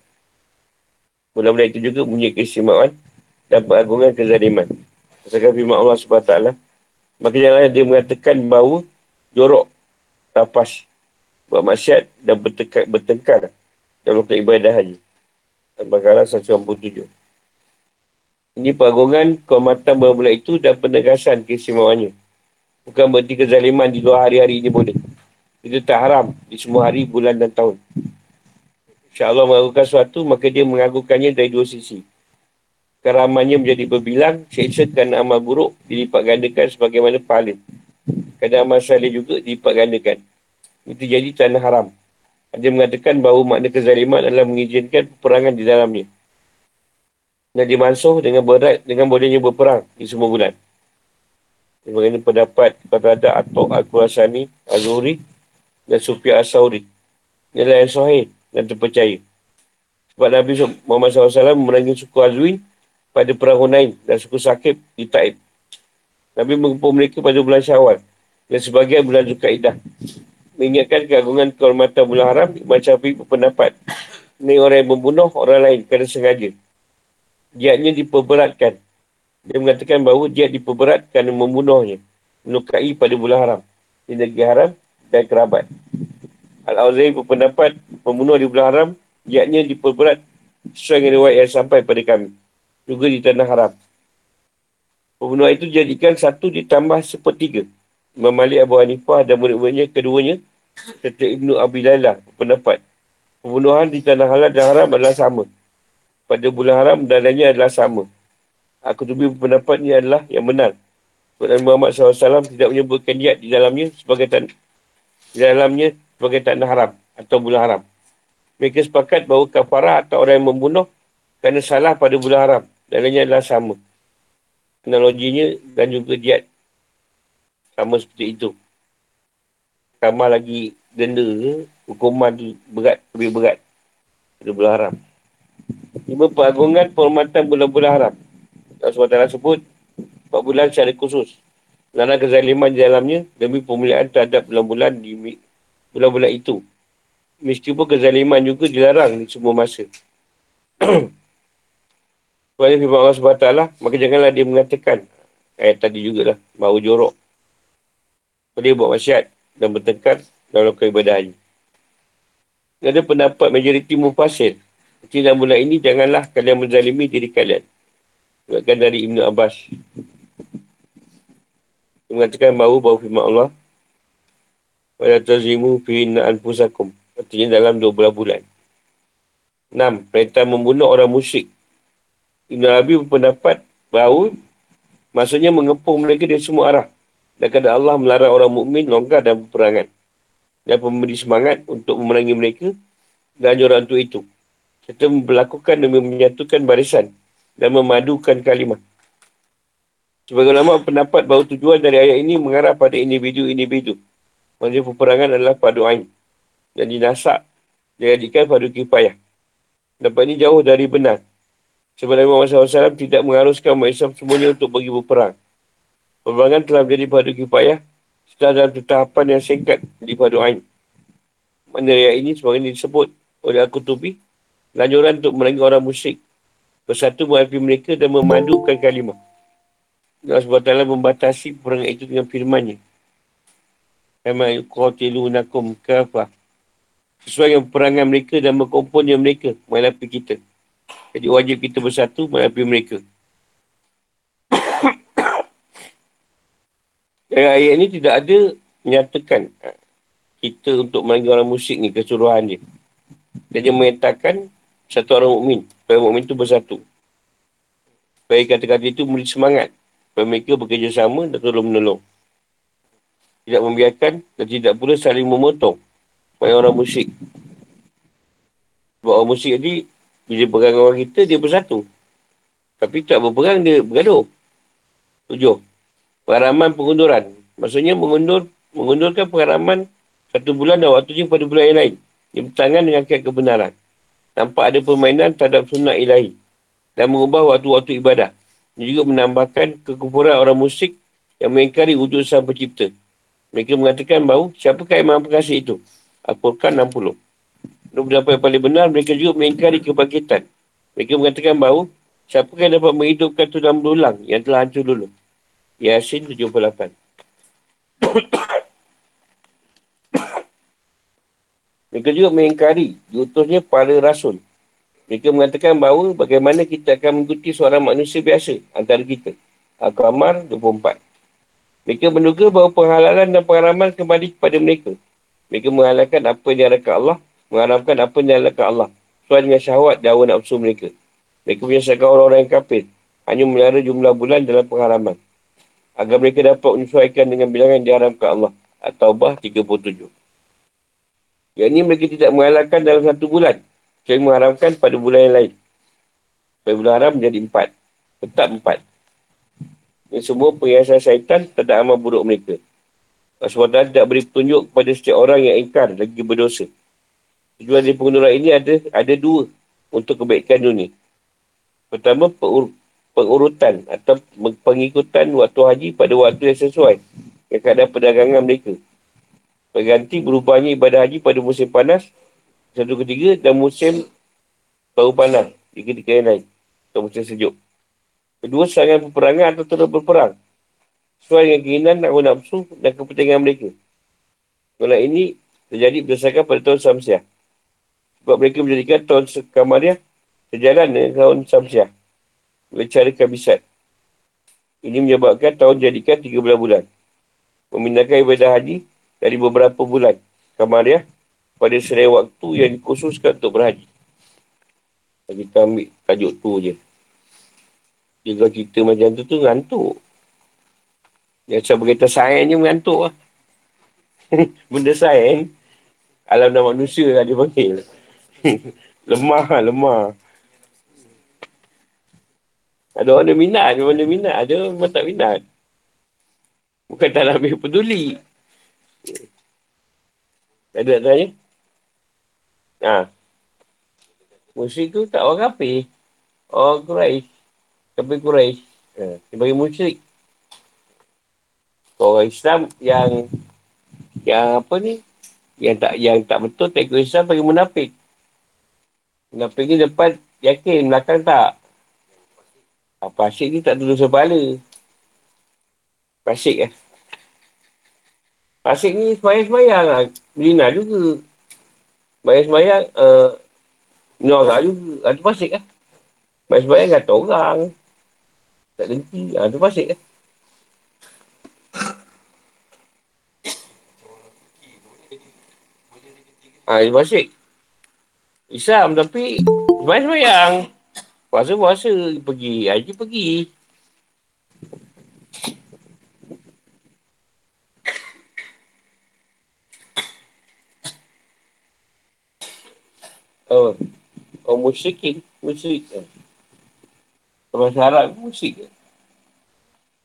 Bulan-bulan itu juga punya keistimewaan dan pengagungan kezaliman. Masakan firman Allah SWT. Maka janganlah dia mengatakan bahawa jorok, tapas, buat maksiat dan bertengkar, bertengkar dalam melakukan ibadah haji. Al-Baqarah 197. Ini pengagungan kehormatan bulan itu dan penegasan keistimewaannya. Bukan berarti kezaliman di luar hari-hari ini boleh. Itu tak haram di semua hari, bulan dan tahun. InsyaAllah melakukan sesuatu, maka dia mengagukannya dari dua sisi. Keramannya menjadi berbilang, seksa kerana amal buruk dilipat gandakan sebagaimana pahala. Kadang amal salih juga dilipat gandakan. Itu jadi tanah haram. Ada mengatakan bahawa makna kezaliman adalah mengizinkan peperangan di dalamnya. Dan dimansuh dengan berat, dengan bolehnya berperang di semua bulan. Bagaimana pendapat kata ada Atok Al-Qurasani, Al-Zuhri dan Sufia Al-Sawri. Inilah yang sahih dan terpercaya. Sebab Nabi Muhammad SAW memerangi suku Azwin pada perang Hunain dan suku Sakib di Taib. Nabi mengepung mereka pada bulan Syawal dan sebagian bulan Zulkaidah. Mengingatkan keagungan kehormatan bulan haram, Imam Syafi'i berpendapat. Ini orang yang membunuh orang lain kerana sengaja. Diatnya diperberatkan. Dia mengatakan bahawa dia diperberat kerana membunuhnya. Menukai pada bulan haram. Di negeri haram dan kerabat. Al-Awzai berpendapat pembunuh di bulan haram, diatnya diperberat sesuai dengan riwayat yang sampai pada kami. Juga di tanah haram. Pembunuhan itu dijadikan satu ditambah sepertiga. Imam Malik Abu Hanifah dan murid-muridnya keduanya serta Ibnu Abi Lala berpendapat pembunuhan di tanah halal dan haram adalah sama. Pada bulan haram dananya adalah sama. Aku tubi berpendapat ini adalah yang benar. Sebab Muhammad SAW tidak menyebutkan diat di dalamnya sebagai tan di dalamnya sebagai tanah haram atau bulan haram. Mereka sepakat bahawa kafarah atau orang yang membunuh kerana salah pada bulan haram. Dan adalah sama. Analoginya dan juga diat. Sama seperti itu. Tambah lagi denda hukuman tu berat, lebih berat. Pada bulan haram. Lima pengagungan penghormatan bulan-bulan haram. Allah SWT sebut empat bulan secara khusus. Larang kezaliman di dalamnya demi pemulihan terhadap bulan-bulan di bulan-bulan itu. Meskipun kezaliman juga dilarang di semua masa. Sebab firman Allah SWT, maka janganlah dia mengatakan, ayat tadi jugalah, bahawa jorok. Dia buat masyarakat dan bertengkar dalam haji. Ada pendapat majoriti mufasir. Dalam bulan ini, janganlah kalian menzalimi diri kalian. Sebabkan dari Ibn Abbas. Dia mengatakan bahawa, bahawa firman Allah, pada tazimu fi'inna anfusakum. Artinya dalam dua belas bulan. Enam, perintah membunuh orang musyrik. Ibn Abi berpendapat bahawa maksudnya mengepung mereka dari semua arah. Dan kadang Allah melarang orang mukmin longgar dan peperangan. Dan memberi semangat untuk memerangi mereka dan orang untuk itu. Serta melakukan demi menyatukan barisan dan memadukan kalimah. Sebagai ulama pendapat bahawa tujuan dari ayat ini mengarah pada individu-individu Maksudnya peperangan adalah padu ain. Dan dinasak, dijadikan padu kifayah. Dapat ini jauh dari benar. Sebenarnya Muhammad SAW tidak mengharuskan umat Islam semuanya untuk pergi berperang. Peperangan telah menjadi padu kifayah setelah dalam tahapan yang singkat di padu ain. Mana ayat ini sebagaimana disebut oleh Al-Qutubi lanjuran untuk merangi orang musyrik. Bersatu menghadapi mereka dan memadukan kalimah. Allah SWT membatasi perangai itu dengan firmannya. Kama yuqatilunakum kafah. Sesuai dengan perangai mereka dan berkomponnya mereka menghadapi kita. Jadi wajib kita bersatu menghadapi mereka. ayat ini tidak ada menyatakan kita untuk melangi orang musyrik ni keseluruhan dia. Dia menyatakan satu orang mukmin, supaya mukmin itu bersatu. Supaya kata-kata itu memberi semangat. Supaya mereka bekerjasama dan tolong menolong. Tidak membiarkan dan tidak pula saling memotong. Supaya orang musyrik. Sebab orang musyrik tadi, bila perang orang kita, dia bersatu. Tapi tak berperang, dia bergaduh. Tujuh. Pengharaman pengunduran. Maksudnya mengundur, mengundurkan pengharaman satu bulan dan waktunya pada bulan yang lain. Dia bertangan dengan kiat kebenaran. Nampak ada permainan terhadap sunnah ilahi. Dan mengubah waktu-waktu ibadah. Dia juga menambahkan kekufuran orang musyrik yang mengingkari wujud sang pencipta. Mereka mengatakan bahawa siapakah maha pengasih itu? Al-Quran 60. Untuk pendapat yang paling benar, mereka juga mengingkari kebangkitan. Mereka mengatakan bahawa siapakah yang dapat menghidupkan tulang berulang yang telah hancur dulu? Yasin 78. Mereka juga mengingkari diutusnya para rasul. Mereka mengatakan bahawa bagaimana kita akan mengikuti seorang manusia biasa antara kita. Al-Qamar 24. Mereka menduga bahawa penghalalan dan pengharaman kembali kepada mereka. Mereka menghalalkan apa yang dihalalkan Allah, mengharamkan apa yang dihalalkan Allah. Sesuai dengan syahwat dan awal nafsu mereka. Mereka menyesatkan orang-orang yang kafir. Hanya melihara jumlah bulan dalam pengharaman. Agar mereka dapat menyesuaikan dengan bilangan yang diharamkan Allah. At-Taubah 37. Yang ini mereka tidak mengalahkan dalam satu bulan. Saya mengharapkan pada bulan yang lain. Supaya bulan haram menjadi empat. Tetap empat. Ini semua perhiasan syaitan terhadap amal buruk mereka. Allah tidak beri petunjuk kepada setiap orang yang ingkar lagi berdosa. Tujuan dari pengunduran ini ada ada dua untuk kebaikan dunia. Pertama, pengur, pengurutan atau pengikutan waktu haji pada waktu yang sesuai dengan keadaan perdagangan mereka. Berganti berubahnya ibadah haji pada musim panas satu ketiga dan musim baru panas ketika yang lain atau musim sejuk. Kedua, serangan peperangan atau terus berperang. Sesuai dengan keinginan, nak nafsu dan kepentingan mereka. Kalau ini terjadi berdasarkan pada tahun Samsiah. Sebab mereka menjadikan tahun Kamariah sejalan dengan tahun Samsiah. Oleh cara kabisat. Ini menyebabkan tahun jadikan 13 bulan. Memindahkan ibadah haji dari beberapa bulan Kamariah pada serai waktu yang dikhususkan untuk berhaji. Kita ambil tajuk tu je. Dia kalau cerita macam tu tu ngantuk. Dia macam berkata sains je mengantuk lah. Benda sains. Alam dan manusia lah dia panggil. lemah lah, lemah. Ada orang ada minat, ada orang ada minat. Ada orang tak minat. Bukan tak nak ambil peduli. Ada tak tanya? Ha. Musyrik tu tak orang kapi. Orang Quraisy. Kapi Quraisy. Ha. Dia bagi musyrik. Orang Islam yang yang apa ni? Yang tak yang tak betul tak ikut Islam bagi munafik. Munafik ni depan yakin, belakang tak. Apa asyik ni tak duduk sepala. Asyik lah. Asyik ni semayang-semayang lah. Melina juga. Semayang-semayang, uh, Nora juga. Itu pasik lah. Semayang-semayang kata orang. Tak dengki. Ha, itu pasik lah. Ha, itu pasik. Islam tapi semayang-semayang. Puasa-puasa pergi. Haji pergi. Oh, oh musyrikin, musyrik. Kalau syarat musyrik.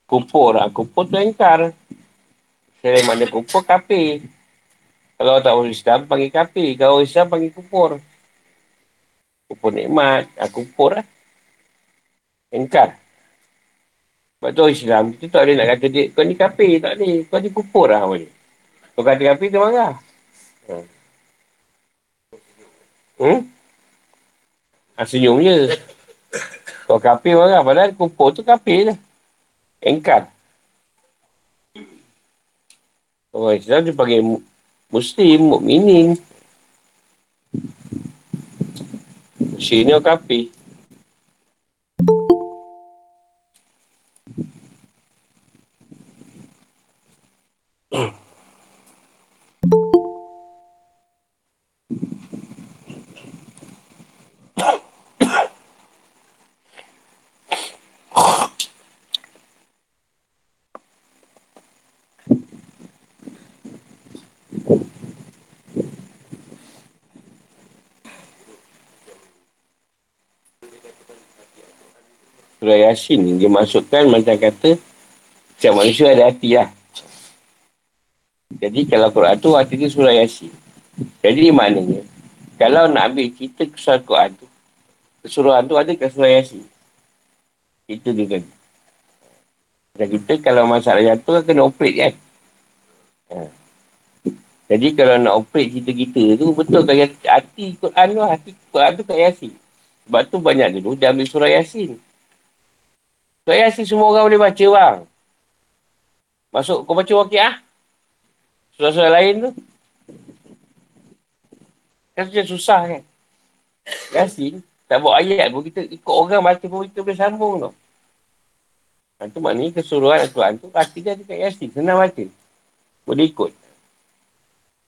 Kupur lah. Kupur tu engkar. Selain mana kupur, kafir. Kalau tak orang Islam, panggil kafir. Kalau orang Islam, panggil kupur. Kupur nikmat. Ah, kupur lah. Engkar. Sebab tu Islam, tu tak boleh nak kata dia, kau ni kafir, tak boleh. Kau ni kupur lah. Kau kata kafir, tu marah. Hmm. Hmm? Ha, senyum je. Kalau kafir orang, padahal kufur tu kafir lah. Engkar. Orang Islam dia panggil Muslim, mukminin. Muslim ni orang kafir. Surah Yasin ni dia masukkan macam kata setiap manusia ada hati lah. Jadi kalau Quran tu hati dia surah Yasin. Jadi maknanya kalau nak ambil cerita kesuruhan Quran tu kesuruhan tu ada kat surah Yasin. Itu dia kan. Dan kita kalau masalah jatuh kan kena operate kan. Ha. Jadi kalau nak operate cerita-kita tu betul kan hati Quran tu hati Quran tu kat Yasin. Sebab tu banyak dulu dia ambil surah Yasin. Surah Yasin semua orang boleh baca bang. Masuk kau baca wakiah. Surah-surah lain tu. Kan macam susah kan. Yasin. Tak buat ayat pun kita ikut orang baca pun kita boleh sambung tu. Itu ha, maknanya keseluruhan Al-Quran tu hati dia dekat Yasin. Senang baca. Boleh ikut.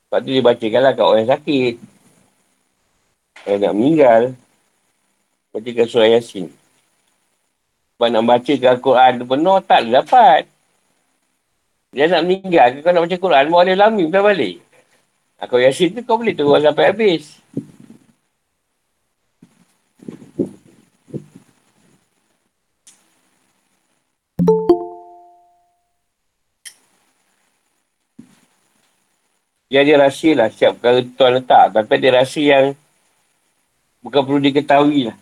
Sebab tu dia bacakanlah kat orang sakit. Orang nak meninggal. Bacakan surah Yasin. Sebab nak baca ke Al-Quran tu penuh, tak dapat. Dia nak meninggal, kau nak baca Quran, bawa dia lami, bukan balik. Kau yasin tu, kau boleh turun sampai habis. Dia ada rahsia lah, siap perkara tuan letak. Tapi ada rahsia yang bukan perlu diketahui lah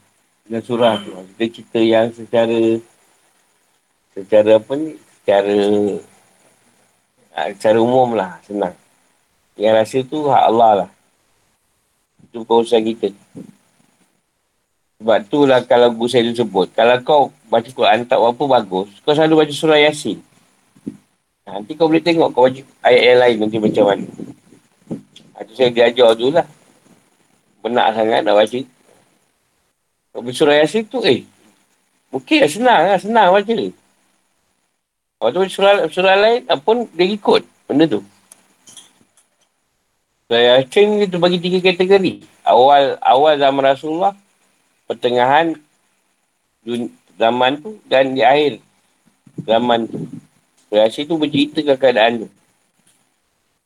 dan surah tu. Kita cerita yang secara secara apa ni? Secara ah, secara umum lah, senang. Yang rasa tu hak Allah lah. Itu usaha kita. Sebab tu lah kalau guru saya sebut. Kalau kau baca Quran tak apa bagus, kau selalu baca surah Yasin. Nanti kau boleh tengok kau baca ayat yang lain nanti macam mana. Itu saya diajar dulu lah. Benak sangat nak baca. Kalau surah Yasin tu, eh, mungkin lah senang lah, senang baca. Lepas tu surah, surah lain pun dia ikut benda tu. Surah Yasin tu bagi tiga kategori. Awal awal zaman Rasulullah, pertengahan zaman tu dan di akhir zaman tu. Surah Yasin tu bercerita ke keadaan tu.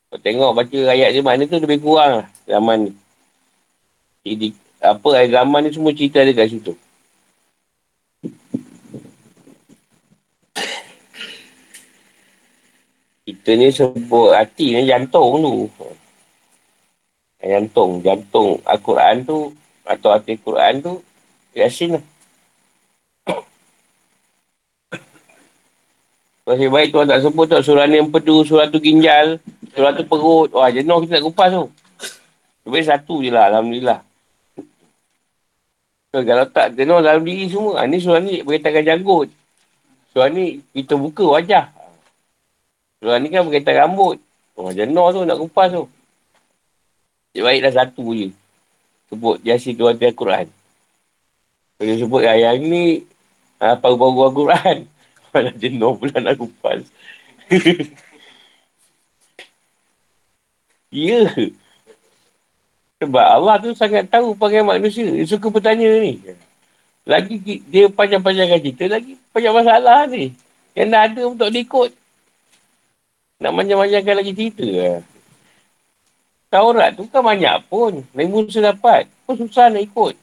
Kau tengok baca ayat dia mana tu lebih kurang lah zaman ni. Jadi apa air ni semua cerita ada kat situ. Kita ni sebut hati ni jantung tu. Jantung, jantung Al-Quran tu atau hati Al-Quran tu Yasin lah. Masih baik tuan tak sebut tak surah ni empedu, surah tu ginjal, surah tu perut. Wah jenuh kita nak kupas tu. Lebih satu je lah, Alhamdulillah. So, kalau tak jenuh dalam diri semua, ha, ni surah ni berkaitan janggut. Surah ni kita buka wajah. Surah ni kan berkaitan rambut. Oh, jenuh tu nak kupas tu. Dia baiklah satu je. Sebut jasi tu hati Al-Quran. Dia sebut yang ni ha, paru-paru Al-Quran. Mana jenuh pula nak kupas. Ya. yeah. Sebab Allah tu sangat tahu pakai manusia. Dia suka bertanya ni. Lagi dia panjang-panjangkan cerita, lagi banyak masalah ni. Yang dah ada untuk diikut. Nak panjang-panjangkan lagi cerita lah. Taurat tu kan banyak pun. Nabi Musa dapat. Pun susah nak ikut.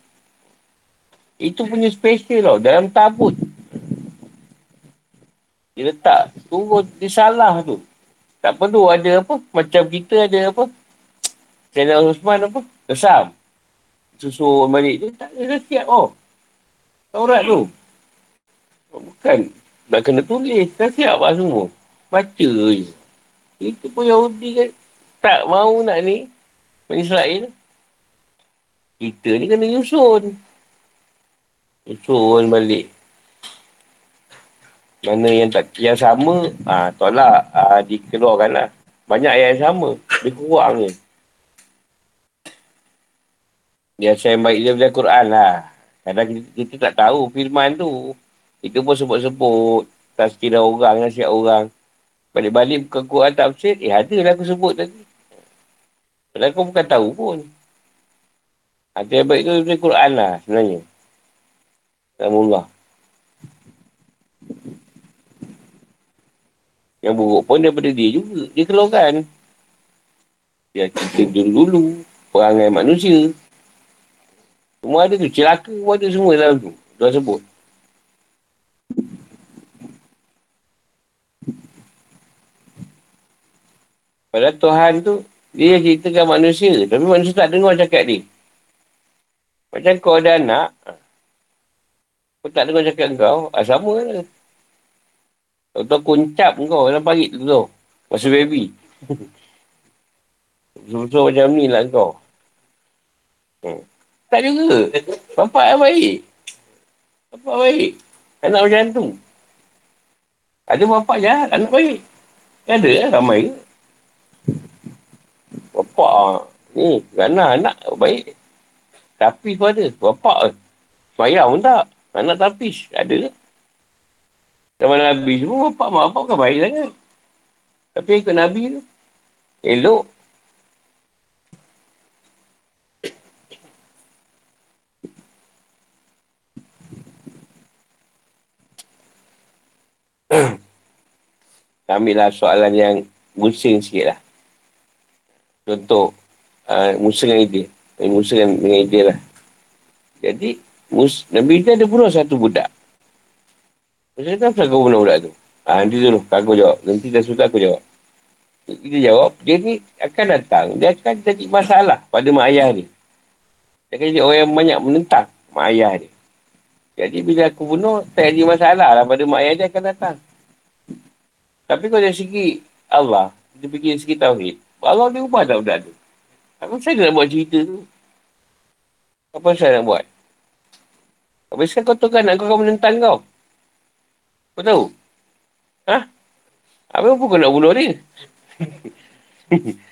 Itu punya special tau. Dalam tabut. Dia letak. Turun. Dia salah tu. Tak perlu ada apa. Macam kita ada apa. Sayyidina Osman apa? Kesam. Susu balik tu tak ada siap oh. Taurat tu. Bukan. Nak kena tulis. Tak siap lah semua. Baca je. Itu pun Yahudi kan. Tak mau nak ni. Bani Israel. Kita ni kena nyusun. Susun balik. Mana yang tak yang sama, ha, tolak, ha, dikeluarkan lah. Banyak yang sama. Dia kurang je. Dia yang baik dia belajar Quran lah. Kadang kita, kita tak tahu firman tu. Kita pun sebut-sebut. Tazkirah orang, nasihat orang. Balik-balik buka Quran tafsir, eh ada lah aku sebut tadi. Padahal kau bukan tahu pun. Hati yang baik tu dari Quran lah sebenarnya. Alhamdulillah. Yang buruk pun daripada dia juga. Dia keluarkan. Dia kita dulu-dulu. Perangai manusia. Semua ada tu. Celaka pun ada semua dalam tu. Tuan sebut. Padahal Tuhan tu, dia ceritakan manusia. Tapi manusia tak dengar cakap dia. Macam kau ada anak, kau tak dengar cakap kau, ah, sama lah. Kau kuncap kau dalam pagi tu tu. Masa baby. Betul-betul macam ni lah kau. Hmm. Tak juga. Bapak yang baik. Bapak baik. Anak macam tu. Ada bapak jahat, anak baik. Ada lah ramai ke. Bapak ni, kerana anak baik. Tapi pun ada. Bapak Bayar pun tak. Anak tapis. Ada. Zaman Nabi semua, bapak mak bapak kan baik sangat. Tapi ikut Nabi tu. Elok. Ambillah soalan yang pusing sikit lah. Contoh, uh, Musa dengan Idil. Eh, Musa dengan, dengan Idil lah. Jadi, Mus, Nabi Idil ada bunuh satu budak. Musa kata, apa kau bunuh budak tu? Ah, nanti dulu, aku jawab. Nanti dah suka aku jawab. Dia jawab, dia ni akan datang. Dia akan jadi masalah pada mak ayah dia. Dia akan jadi orang yang banyak menentang mak ayah dia. Jadi bila aku bunuh, tak jadi masalah lah pada mak ayah dia akan datang. Tapi kalau dari segi Allah, kita fikir segi Tauhid, Allah dia ubah tak budak tu? Apa saya nak buat cerita tu? Apa saya nak buat? Apa sekarang kau tahu kan nak kau akan menentang kau? Kau tahu? Ha? Apa pun kau nak bunuh dia?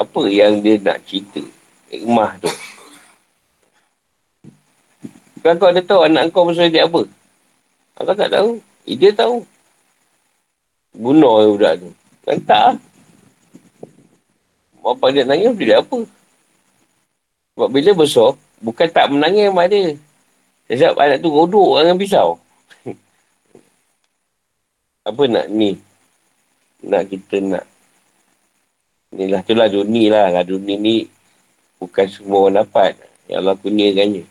Apa yang dia nak cerita? hikmah tu. Kan kau ada tahu anak kau pasal dia apa? Kau tak tahu. Eh, dia tahu. Bunuh budak tu. Kan tak lah. Bapa dia nangis, dia apa? Sebab bila besar, bukan tak menangis mak dia. Sebab anak tu rodok dengan pisau. apa nak ni? Nak kita nak. Inilah tu lah dunia lah. lah dunia ni Bukan semua orang dapat. Yang Allah kurniakannya.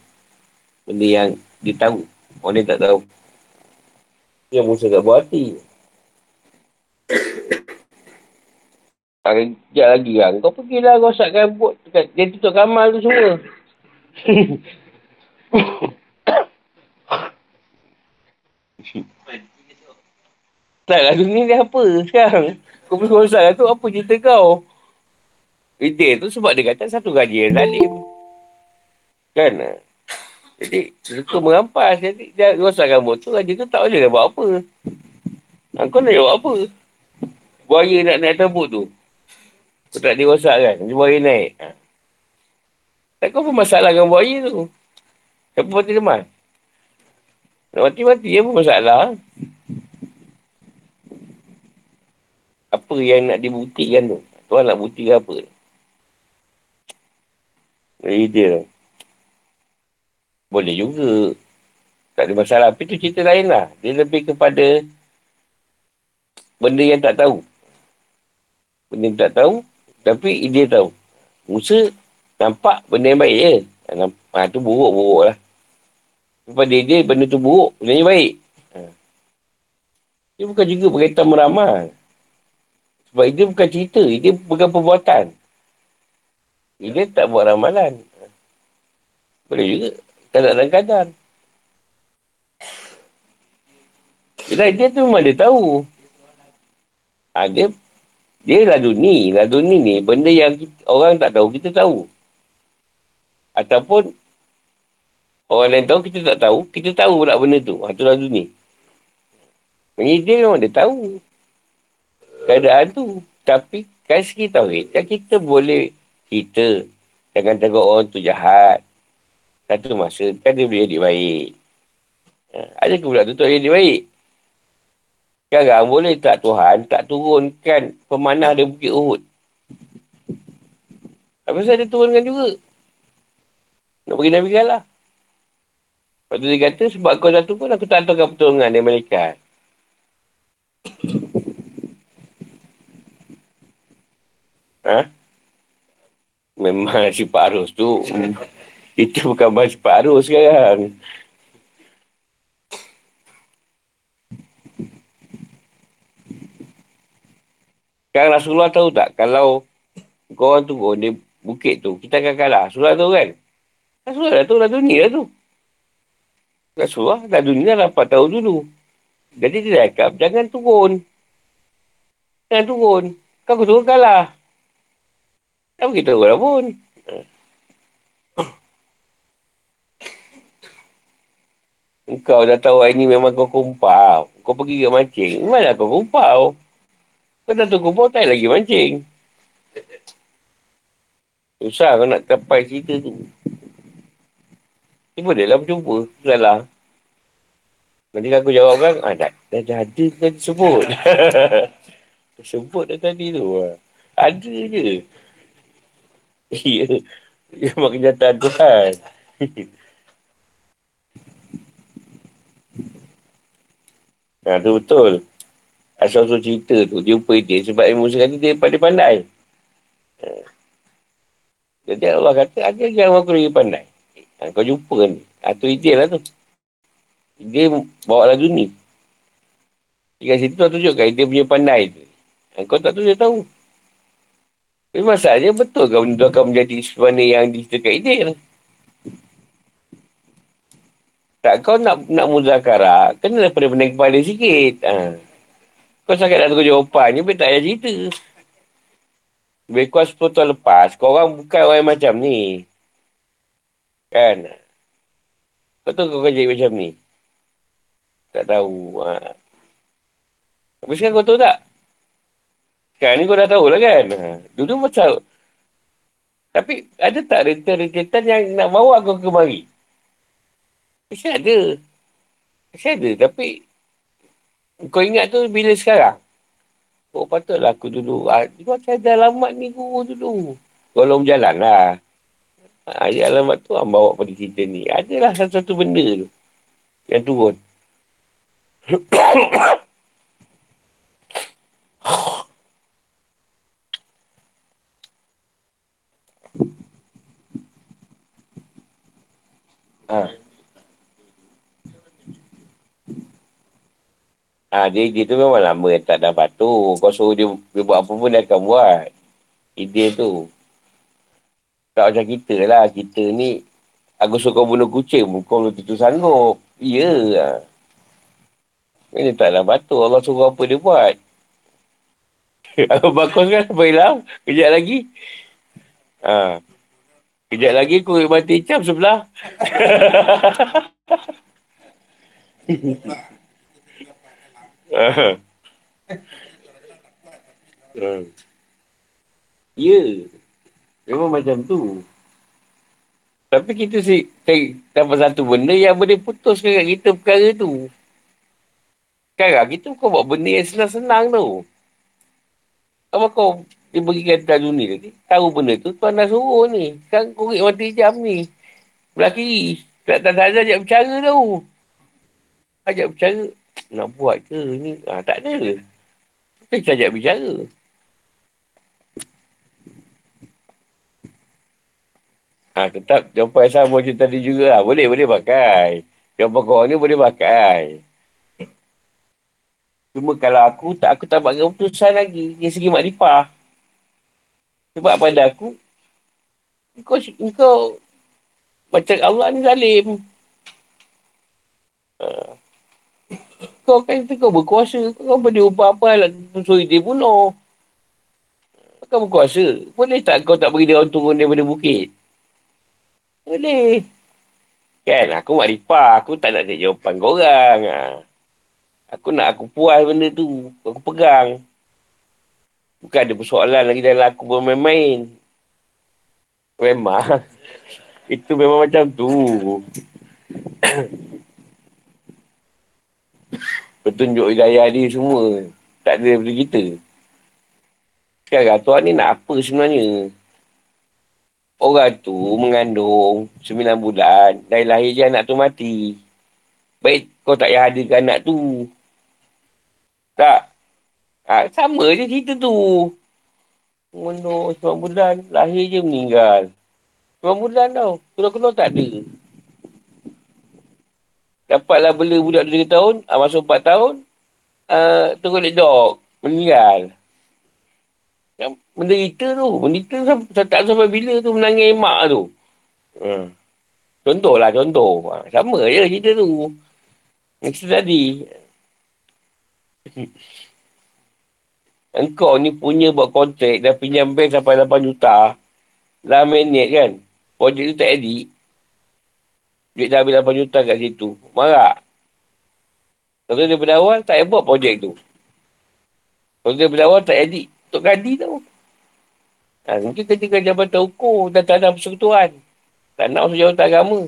Benda yang dia tahu. Orang dia tak tahu. Yang Musa tak buat hati. Sekejap lagi kan. Kau pergilah rosakkan buat. Dia tutup kamar tu semua. tak lah dunia ni apa sekarang. Kau pergi rosakkan tu apa cerita kau? Retail tu sebab dia kata satu gaji yang zalim. Kan? Jadi, suka merampas. Jadi, dia rosakkan motor. Gaji tu tak boleh buat apa. Ha, kau nak buat apa? Buaya nak naik tembuk tu. Kau tak dirosak kan? Dia buaya naik. Ha. Tak kau pun masalah dengan buaya tu. Siapa mati teman? Nak mati-mati pun masalah. Apa yang nak dibuktikan tu? Tuan nak buktikan apa? Jadi dia boleh juga. Tak ada masalah. Tapi tu cerita lain lah. Dia lebih kepada benda yang tak tahu. Benda yang tak tahu. Tapi dia tahu. Musa nampak benda yang baik je. Ha, tu buruk-buruk lah. Kepada dia, benda tu buruk. Benda yang baik. Ha. Dia bukan juga berkaitan meramal. Sebab dia bukan cerita. Dia bukan perbuatan. Dia tak buat ramalan. Boleh juga. Kadang-kadang. Yelah, dia tu memang dia tahu. Ha, dia, dia laduni. Laduni ni benda yang kita, orang tak tahu, kita tahu. Ataupun orang lain tahu, kita tak tahu. Kita tahu pula benda tu. Ha, tu laduni. Ini dia memang dia tahu. Keadaan tu. Tapi kan tauhid, kan kita boleh kita jangan tengok orang tu jahat. Satu masa kan dia boleh jadi baik. Ha, ada ke pula tu tu jadi baik? Sekarang boleh tak Tuhan tak turunkan pemanah di Bukit Uhud? Apa saya dia turunkan juga? Nak bagi Nabi kalah. Lepas tu dia kata, sebab kau satu pun aku tak tahu pertolongan dari malaikat. Ha? Memang si Pak Arus tu. Itu bukan bahas Pak Arus sekarang. Sekarang Rasulullah tahu tak kalau kau orang turun di bukit tu, kita akan kalah. Rasulullah tahu kan? Rasulullah dah tahu dah dunia dah tu. Rasulullah dah dunia dah dapat tahu dulu. Jadi dia cakap, jangan turun. Jangan turun. Kau turun kalah. Tak beritahu orang pun. Engkau dah tahu hari ni memang kau kumpau. Kau pergi ke mancing. Mana kau kumpau? Kau dah tahu kumpau, tak lagi mancing. Susah kau nak capai cerita tu. Tiba dia lah berjumpa. Salah. Nanti aku jawab kan, ah, dah, dah, dah ada kan sebut. sebut dah tadi tu. Ada je. Ya. Ia memang kenyataan Tuhan. Ha, tu betul. Asal-asal cerita tu, jumpa dia sebab ilmu sekali dia pandai-pandai. Ha. Jadi Allah kata, ada yang aku lagi pandai. Ha, kau jumpa kan? Ha, tu ide lah tu. Dia bawa lagu ni. Dekat situ tu tunjukkan dia punya pandai tu. Ha, kau tak tu dia tahu. Tapi masalahnya betul kau benda akan menjadi sebenarnya yang diceritakan ide lah. Tak kau nak nak muzakara, kena daripada benda kepala sikit. Ha. Kau sangat nak tunggu jawapannya, tapi tak payah cerita. Lebih kurang 10 tahun lepas, kau orang bukan orang macam ni. Kan? Kau tahu kau kerja macam ni? Tak tahu. Ha. Tapi sekarang kau tahu tak? Sekarang ni kau dah tahu lah kan? Ha. Dulu macam... Tapi ada tak rentan-rentan yang nak bawa kau kemari? Mesti ada. Mesti ada. Tapi kau ingat tu bila sekarang? Oh patutlah aku dulu. Ah, kau ada alamat ni guru dulu. Kalau berjalan lah. Ah, ada alamat tu yang bawa pada cerita ni. Adalah satu-satu benda tu. Yang turun. ha. Ha, dia, dia tu memang lama tak ada batu. Kau suruh dia, dia buat apa pun dia akan buat. Ide tu. Tak macam kita lah. Kita ni, aku suruh kau bunuh kucing pun kau belum tentu sanggup. Ya. Ini tak ada batu. Allah suruh apa dia buat. Aku bagus kan? Apa hilang? Kejap lagi. Ha. Kejap lagi aku mati cap sebelah. Uh. Ya. Memang macam tu. Tapi kita si dapat satu benda yang boleh putuskan kat kita perkara tu. Sekarang kita bukan buat benda yang senang-senang tu. Apa kau dia bagi kata dunia tadi, tahu benda tu, tuan dah suruh ni. Sekarang korek mati jam ni. Belah kiri. Tak tak tak ajak bercara tau. Ajak bercara nak buat ke ni? Ha, tak ada. Kita ajak bicara. Ha, tetap jawapan yang sama macam tadi juga lah. Boleh, boleh pakai. Jawapan korang ni boleh pakai. Cuma kalau aku tak, aku tak buat keputusan lagi. Dari segi makrifah. Sebab pada aku, kau, kau macam Allah ni zalim. Ha. Kau kan kau berkuasa. Kau boleh ubah apa lah. Suruh dia bunuh. Kau berkuasa. Boleh tak kau tak bagi dia orang turun daripada bukit? Boleh. Kan, aku makrifah. Aku tak nak jadi jawapan kau orang. Ha. Aku nak aku puas benda tu. Aku pegang. Bukan ada persoalan lagi dalam aku bermain-main. Memang. Itu memang macam tu. Petunjuk hidayah dia semua. Tak ada daripada kita. Sekarang tuan ni nak apa sebenarnya? Orang tu mengandung 9 bulan. Dari lahir je anak tu mati. Baik kau tak payah adakan anak tu. Tak. Ha, sama je cerita tu. Mengandung 9 bulan. Lahir je meninggal. 9 bulan tau. Keluar-keluar tak ada. Dapatlah bela budak 2 tahun. Ha, masuk 4 tahun. Uh, tunggu dia dog. Meninggal. Yang menderita tu. Menderita sampai, tak sampai bila tu menangis mak tu. Hmm. Contohlah contoh. Ha, sama je cerita tu. Yang tadi. Engkau ni punya buat kontrak dan pinjam bank sampai 8 juta. Dalam minit kan. Projek tu tak edit. Duit dah habis 8 juta kat situ. Marah. Kalau daripada awal, tak buat projek tu. Kalau daripada awal, tak edit. Untuk gadi tau. Ha, mungkin ketika jabatan hukum dan tak ada persekutuan. Tak nak masuk jabatan agama.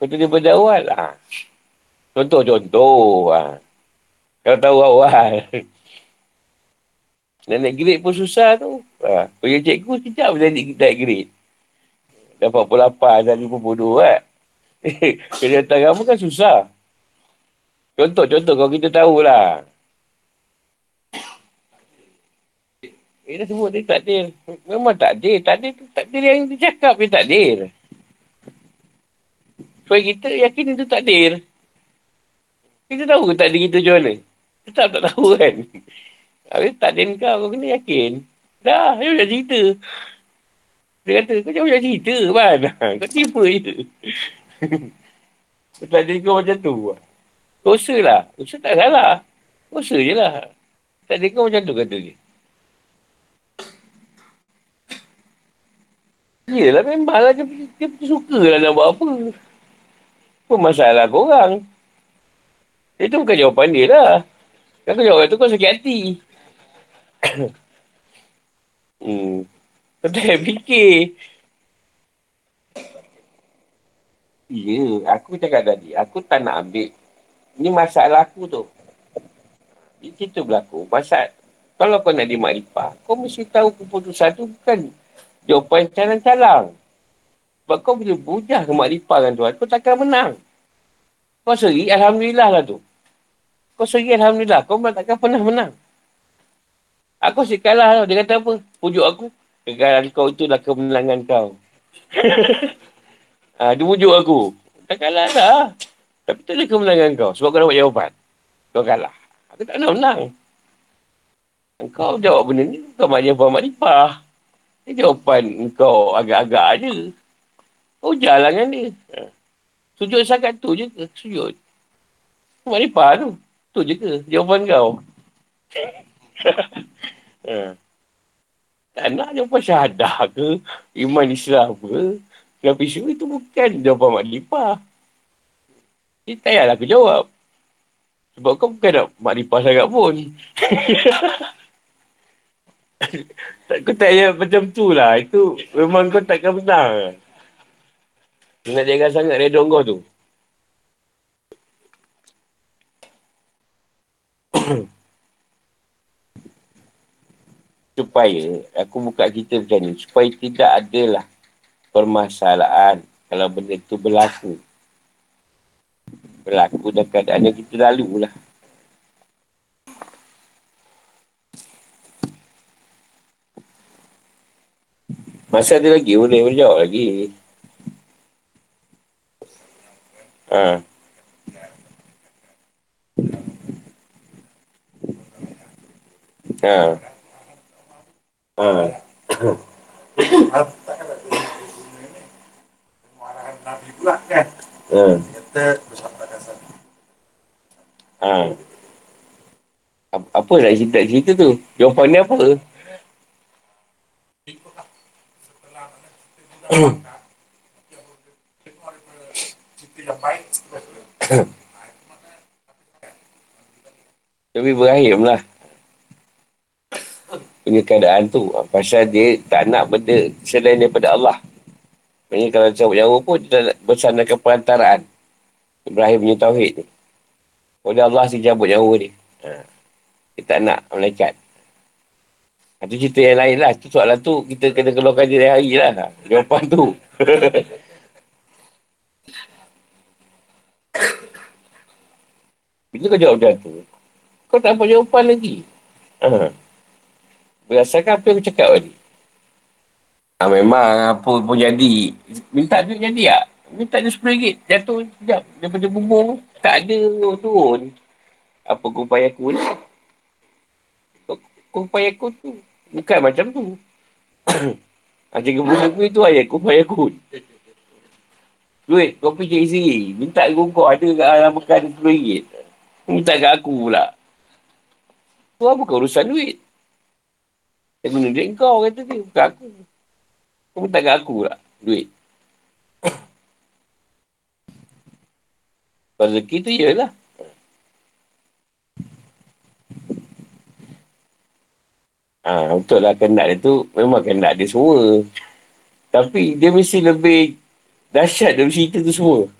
Kalau daripada awal. Ha. Contoh-contoh. Ha. Kalau tahu awal. Nak naik grade pun susah tu. Ha. Punya cikgu, sekejap boleh naik grade. Dapat 48 dan 52 kan. Kerja agama kan susah. Contoh-contoh kalau kita tahulah. Eh, dah sebut dia takdir. Memang takdir. Takdir tu takdir yang dia cakap dia takdir. Supaya kita yakin itu takdir. Kita tahu ke takdir kita macam mana? Tetap tak tahu kan? Habis takdir kau, kau kena yakin. Dah, dia dah cerita. Dia kata, kau jangan cerita, man. Kau tipu je. tak jadi kau macam tu. Dosa lah. Dosa tak salah. Dosa je lah. Tak jadi kau macam tu kata dia. Yelah memang lah dia, dia, dia suka lah nak buat apa. Apa masalah korang? Itu bukan jawapan dia lah. Kau jawab tu kau sakit hati. Hmm. Kau tak fikir. Ya, aku cakap tadi, aku tak nak ambil. Ini masalah aku tu. Ini cerita berlaku. Masa, kalau kau nak dimakrifah, kau mesti tahu keputusan tu bukan jawapan calang-calang. Sebab kau boleh bujah ke makrifah kan Tuhan, kau takkan menang. Kau seri, Alhamdulillah lah tu. Kau seri, Alhamdulillah. Kau takkan pernah menang. Aku asyik kalah tau. Dia kata apa? Pujuk aku. Kegagalan kau itulah kemenangan kau. Ha, dia wujud aku. Tak kalah dah. Tapi tu adalah kemenangan kau. Sebab kau dapat jawapan. Kau kalah. Aku tak nak menang. Kau jawab benda ni. Kau mak jawab mak. Ini jawapan kau agak-agak je. Kau jalan dengan dia. Ha. Sujud sangat tu je ke? Sujud. Mak tu. Tu je ke? Jawapan kau. ha. Tak nak jawapan syahadah ke? Iman Islam ke? Kenapa isu itu bukan jawapan Mak Lipah. Dia tak payahlah aku jawab. Sebab kau bukan nak Mak Lipah sangat pun. kau tak payah macam tu lah. Itu memang kau takkan menang. Nak jaga sangat redor kau tu. Supaya aku buka cerita macam ni supaya tidak adalah permasalahan kalau benda tu berlaku. Berlaku dan keadaan yang kita lalu lah. Masa ada lagi, boleh berjawab lagi. Ha. Ha. Ha. Nabi pula kan. Hmm. Kata bersama kasar. Ha. Apa nak cerita cerita tu? Jawapan dia apa? Tapi berakhir lah. Punya keadaan tu. Pasal dia tak nak benda selain daripada Allah. Maksudnya kalau cabut nyawa pun dia tak bersanakan perantaraan. Ibrahim punya tauhid ni. Oleh Allah si cabut nyawa dia. Ha. Dia tak nak malaikat. Itu ha, cerita yang lain lah. Itu soalan tu kita kena keluarkan dia hari lah. Jawapan tu. Bila kau jawab macam tu, kau tak dapat jawapan lagi. Ha. Berdasarkan apa yang aku cakap tadi. Ha, memang apa pun jadi. Minta duit jadi tak? Minta dia RM10 jatuh sekejap. Daripada bubung tak ada turun. Apa kupaya aku ni? Kupaya aku tu. Bukan macam tu. Macam kebun aku itu ayat kupaya aku. Duit kau pergi cari sendiri. Minta kau ada kat dalam bekal RM10. Minta kat aku pula. Tu apa kau urusan duit? Saya guna duit kau kata dia. Bukan aku. Kau minta kat aku pula. Duit. Rezeki tu ialah. Ha, betul lah kendak dia tu memang kendak dia semua. Tapi dia mesti lebih dahsyat dari cerita tu semua.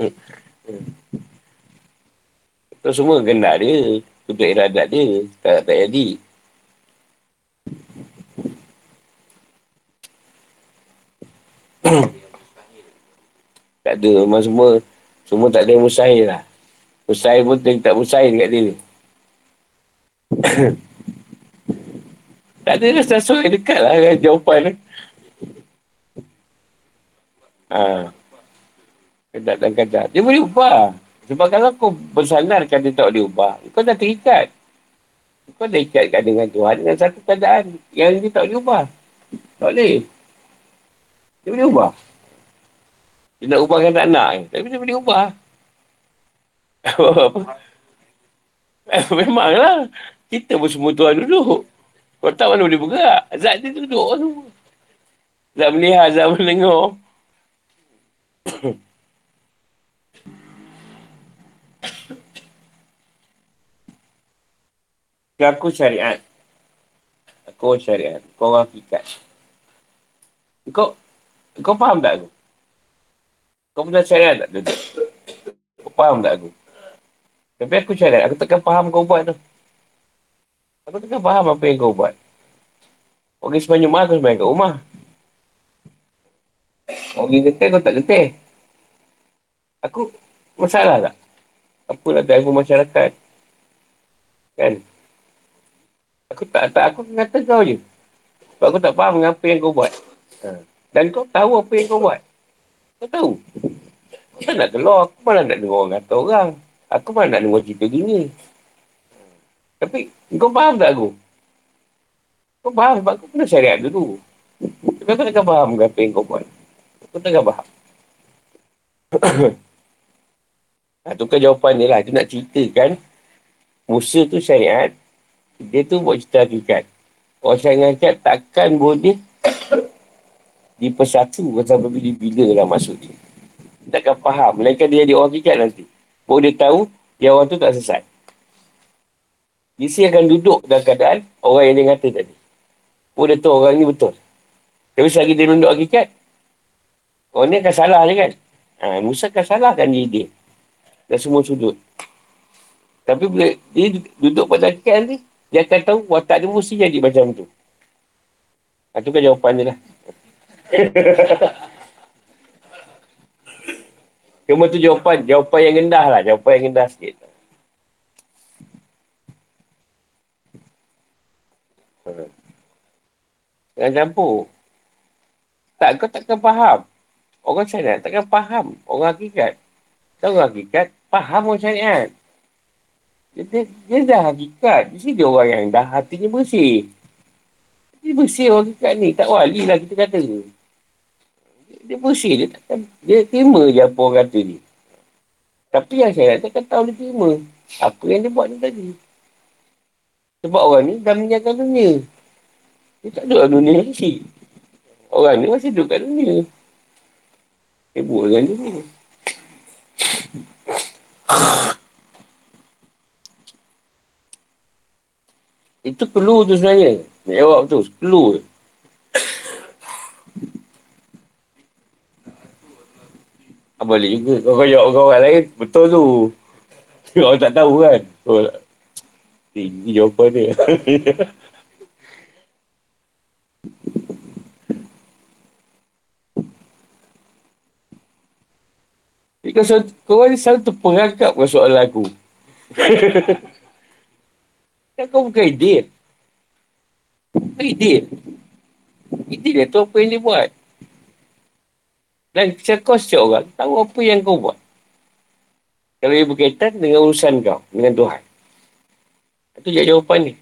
Itu semua kendak dia. Untuk iradat dia. Tak, tak jadi. tak ada. Memang semua semua tak ada yang mustahil lah. Mustahil pun tak mustahil dekat dia. tak ada rasa sesuatu yang dekat lah dengan jawapan ni. Ha. Kedak dan kadar. Dia boleh ubah. Sebab kalau kau bersandarkan dia tak boleh ubah, kau dah terikat. Kau dah ikatkan dengan Tuhan dengan satu keadaan yang dia tak boleh ubah. Tak boleh. Dia boleh ubah. Dia nak ubahkan tak nak. Tapi dia boleh ubah. Memanglah. Kita pun semua tuan duduk. Kau tak mana boleh bergerak. Zat dia duduk tu. Zat melihat, zat mendengar. aku syariat. Aku syariat. Kau orang hakikat. Kau, kau faham tak aku? Kau pernah syariat tak duduk? Kau faham tak aku? Tapi aku syariat. Aku takkan faham kau buat tu. Aku takkan faham apa yang kau buat. Orang sepanjang rumah, aku sepanjang kat rumah. Orang getih, kau tak getih. Aku, masalah tak? Apa lah driver masyarakat? Kan? Aku tak, tak aku kata kau je. Sebab aku tak faham apa yang kau buat. Ha. Dan kau tahu apa yang kau buat. Kau tahu? Kau nak keluar. Aku malah nak dengar orang kata orang. Aku malah nak dengar cerita gini. Tapi, kau faham tak aku? Kau faham sebab aku pernah syariat dulu. Tapi aku takkan faham apa yang kau buat. Aku takkan faham. ha, tu kan jawapan dia lah. Tu nak ceritakan. Musa tu syariat. Dia tu buat cerita hakikat. Orang syariat takkan boleh dipersatu sampai bila-bila lah masuk dia. Takkan faham. Melainkan dia jadi orang kikat nanti. Baru dia tahu, dia orang tu tak sesat. Dia akan duduk dalam keadaan orang yang dia kata tadi. Baru dia tahu orang ni betul. Tapi selagi dia duduk hakikat, orang ni akan salah je kan. Ha, Musa akan salahkan diri dia. Dan semua sudut. Tapi bila dia duduk pada hakikat nanti, dia akan tahu watak dia mesti jadi macam tu. Itu ha, kan jawapan dia lah. Cuma tu jawapan, jawapan yang rendah lah. Jawapan yang rendah sikit. Jangan campur. Tak, kau takkan faham. Orang syariat takkan faham. Orang hakikat. Tahu orang hakikat, faham orang syariat. Dia, dia, dia dah hakikat. Di sini dia orang yang dah hatinya bersih. Dia bersih orang hakikat ni. Tak wali lah kita kata dia bersih dia takkan dia terima je apa orang kata dia tapi yang saya takkan tahu dia terima apa yang dia buat ni tadi Sebab orang ni dah meninggalkan dunia. Dia tak duduk dunia lagi. Orang ni masih duduk kat dunia. Sibuk dengan dunia. Itu perlu tu sebenarnya. Nak jawab tu. Perlu. Ah, boleh juga. Kau kau jawab orang lain. Betul tu. Orang tak tahu kan. Oh, tinggi jawapan dia. Kau, kau ni selalu terperangkap dengan soalan aku. kan kau bukan idea. Bukan idea. Idea dia tu apa yang dia buat. Dan secara kau setiap orang tahu apa yang kau buat. Kalau ia berkaitan dengan urusan kau, dengan Tuhan. Itu jawapan ni.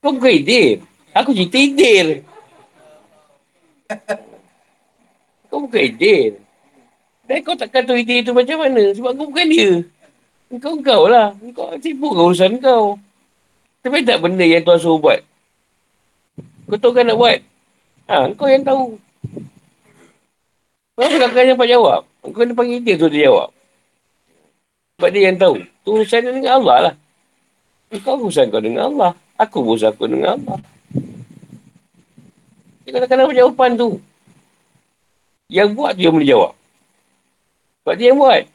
Kau bukan idil. Aku cerita idil. Kau bukan idil. Dan kau takkan tahu idil tu macam mana. Sebab kau bukan dia. Kau kau lah. Kau sibuk dengan urusan kau. Tapi tak benda yang Tuhan suruh buat. Kau tahu kan nak buat. Ha, kau yang tahu. Kau belakang yang dapat jawab. Kau kena panggil dia tu dia jawab. Sebab dia yang tahu. Tu urusan dengan Allah lah. Kau urusan kau dengan Allah. Aku urusan aku dengan Allah. Dia kena kena jawapan tu. Yang buat dia boleh jawab. Sebab dia yang buat.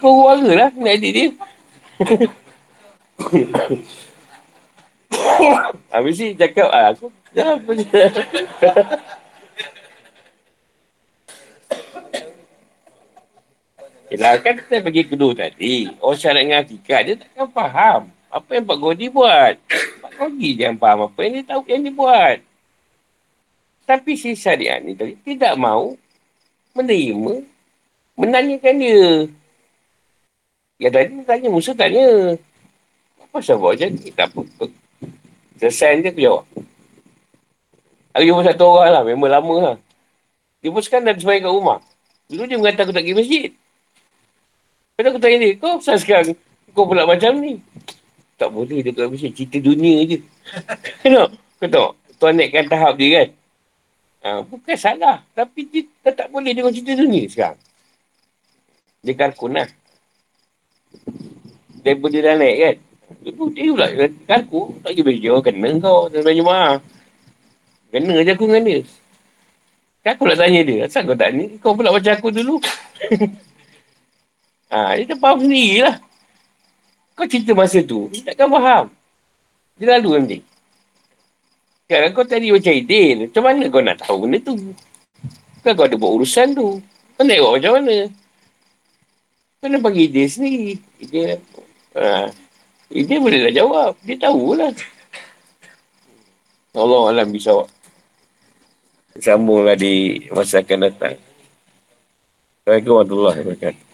Kau warga lah nak edit dia. Habis ni cakap, ah, aku apa Yelah kan kita pergi kedua tadi. Orang syarat dengan hakikat dia takkan faham. Apa yang Pak Godi buat. Pak Godi jangan faham apa yang dia tahu yang dia buat. Tapi si syariat ni tadi tidak mau menerima menanyakan dia. Yang tadi tanya, Musa tanya. Apa buat macam ni? Tak apa. Selesai dia aku jawab. Aku jumpa satu orang lah. Memang lama lah. Dia pun sekarang dah sembahyang kat rumah. Dulu dia mengatakan aku tak pergi masjid. Lepas aku tanya dia, kau asal sekarang kau pula macam ni? Tak boleh dia kat masjid. Cerita dunia je. Kenapa? Kau tahu? Tuan naikkan tahap dia kan? Ha, bukan salah. Tapi dia tak, boleh dengan cerita dunia sekarang. Dia kalkun lah. Pun dia dah naik kan? Dia pun dia pula kalkun. Tak pergi baju. Kena kau. Tak baju. Kena je aku dengan dia. Kan aku nak tanya dia. Asal kau tak ni? Kau pula macam aku dulu. Ha, dia tak faham sendiri lah. Kau cerita masa tu, dia takkan faham. Dia lalu nanti. Sekarang kau tadi macam Idil. Macam mana kau nak tahu benda tu? Kan kau ada buat urusan tu. Kau nak buat macam mana? Kau nak bagi Idil sendiri. Dia, ha, idin boleh lah jawab. Dia tahulah. Allah Alam bisa Sambunglah di masa akan datang. Assalamualaikum warahmatullahi wabarakatuh.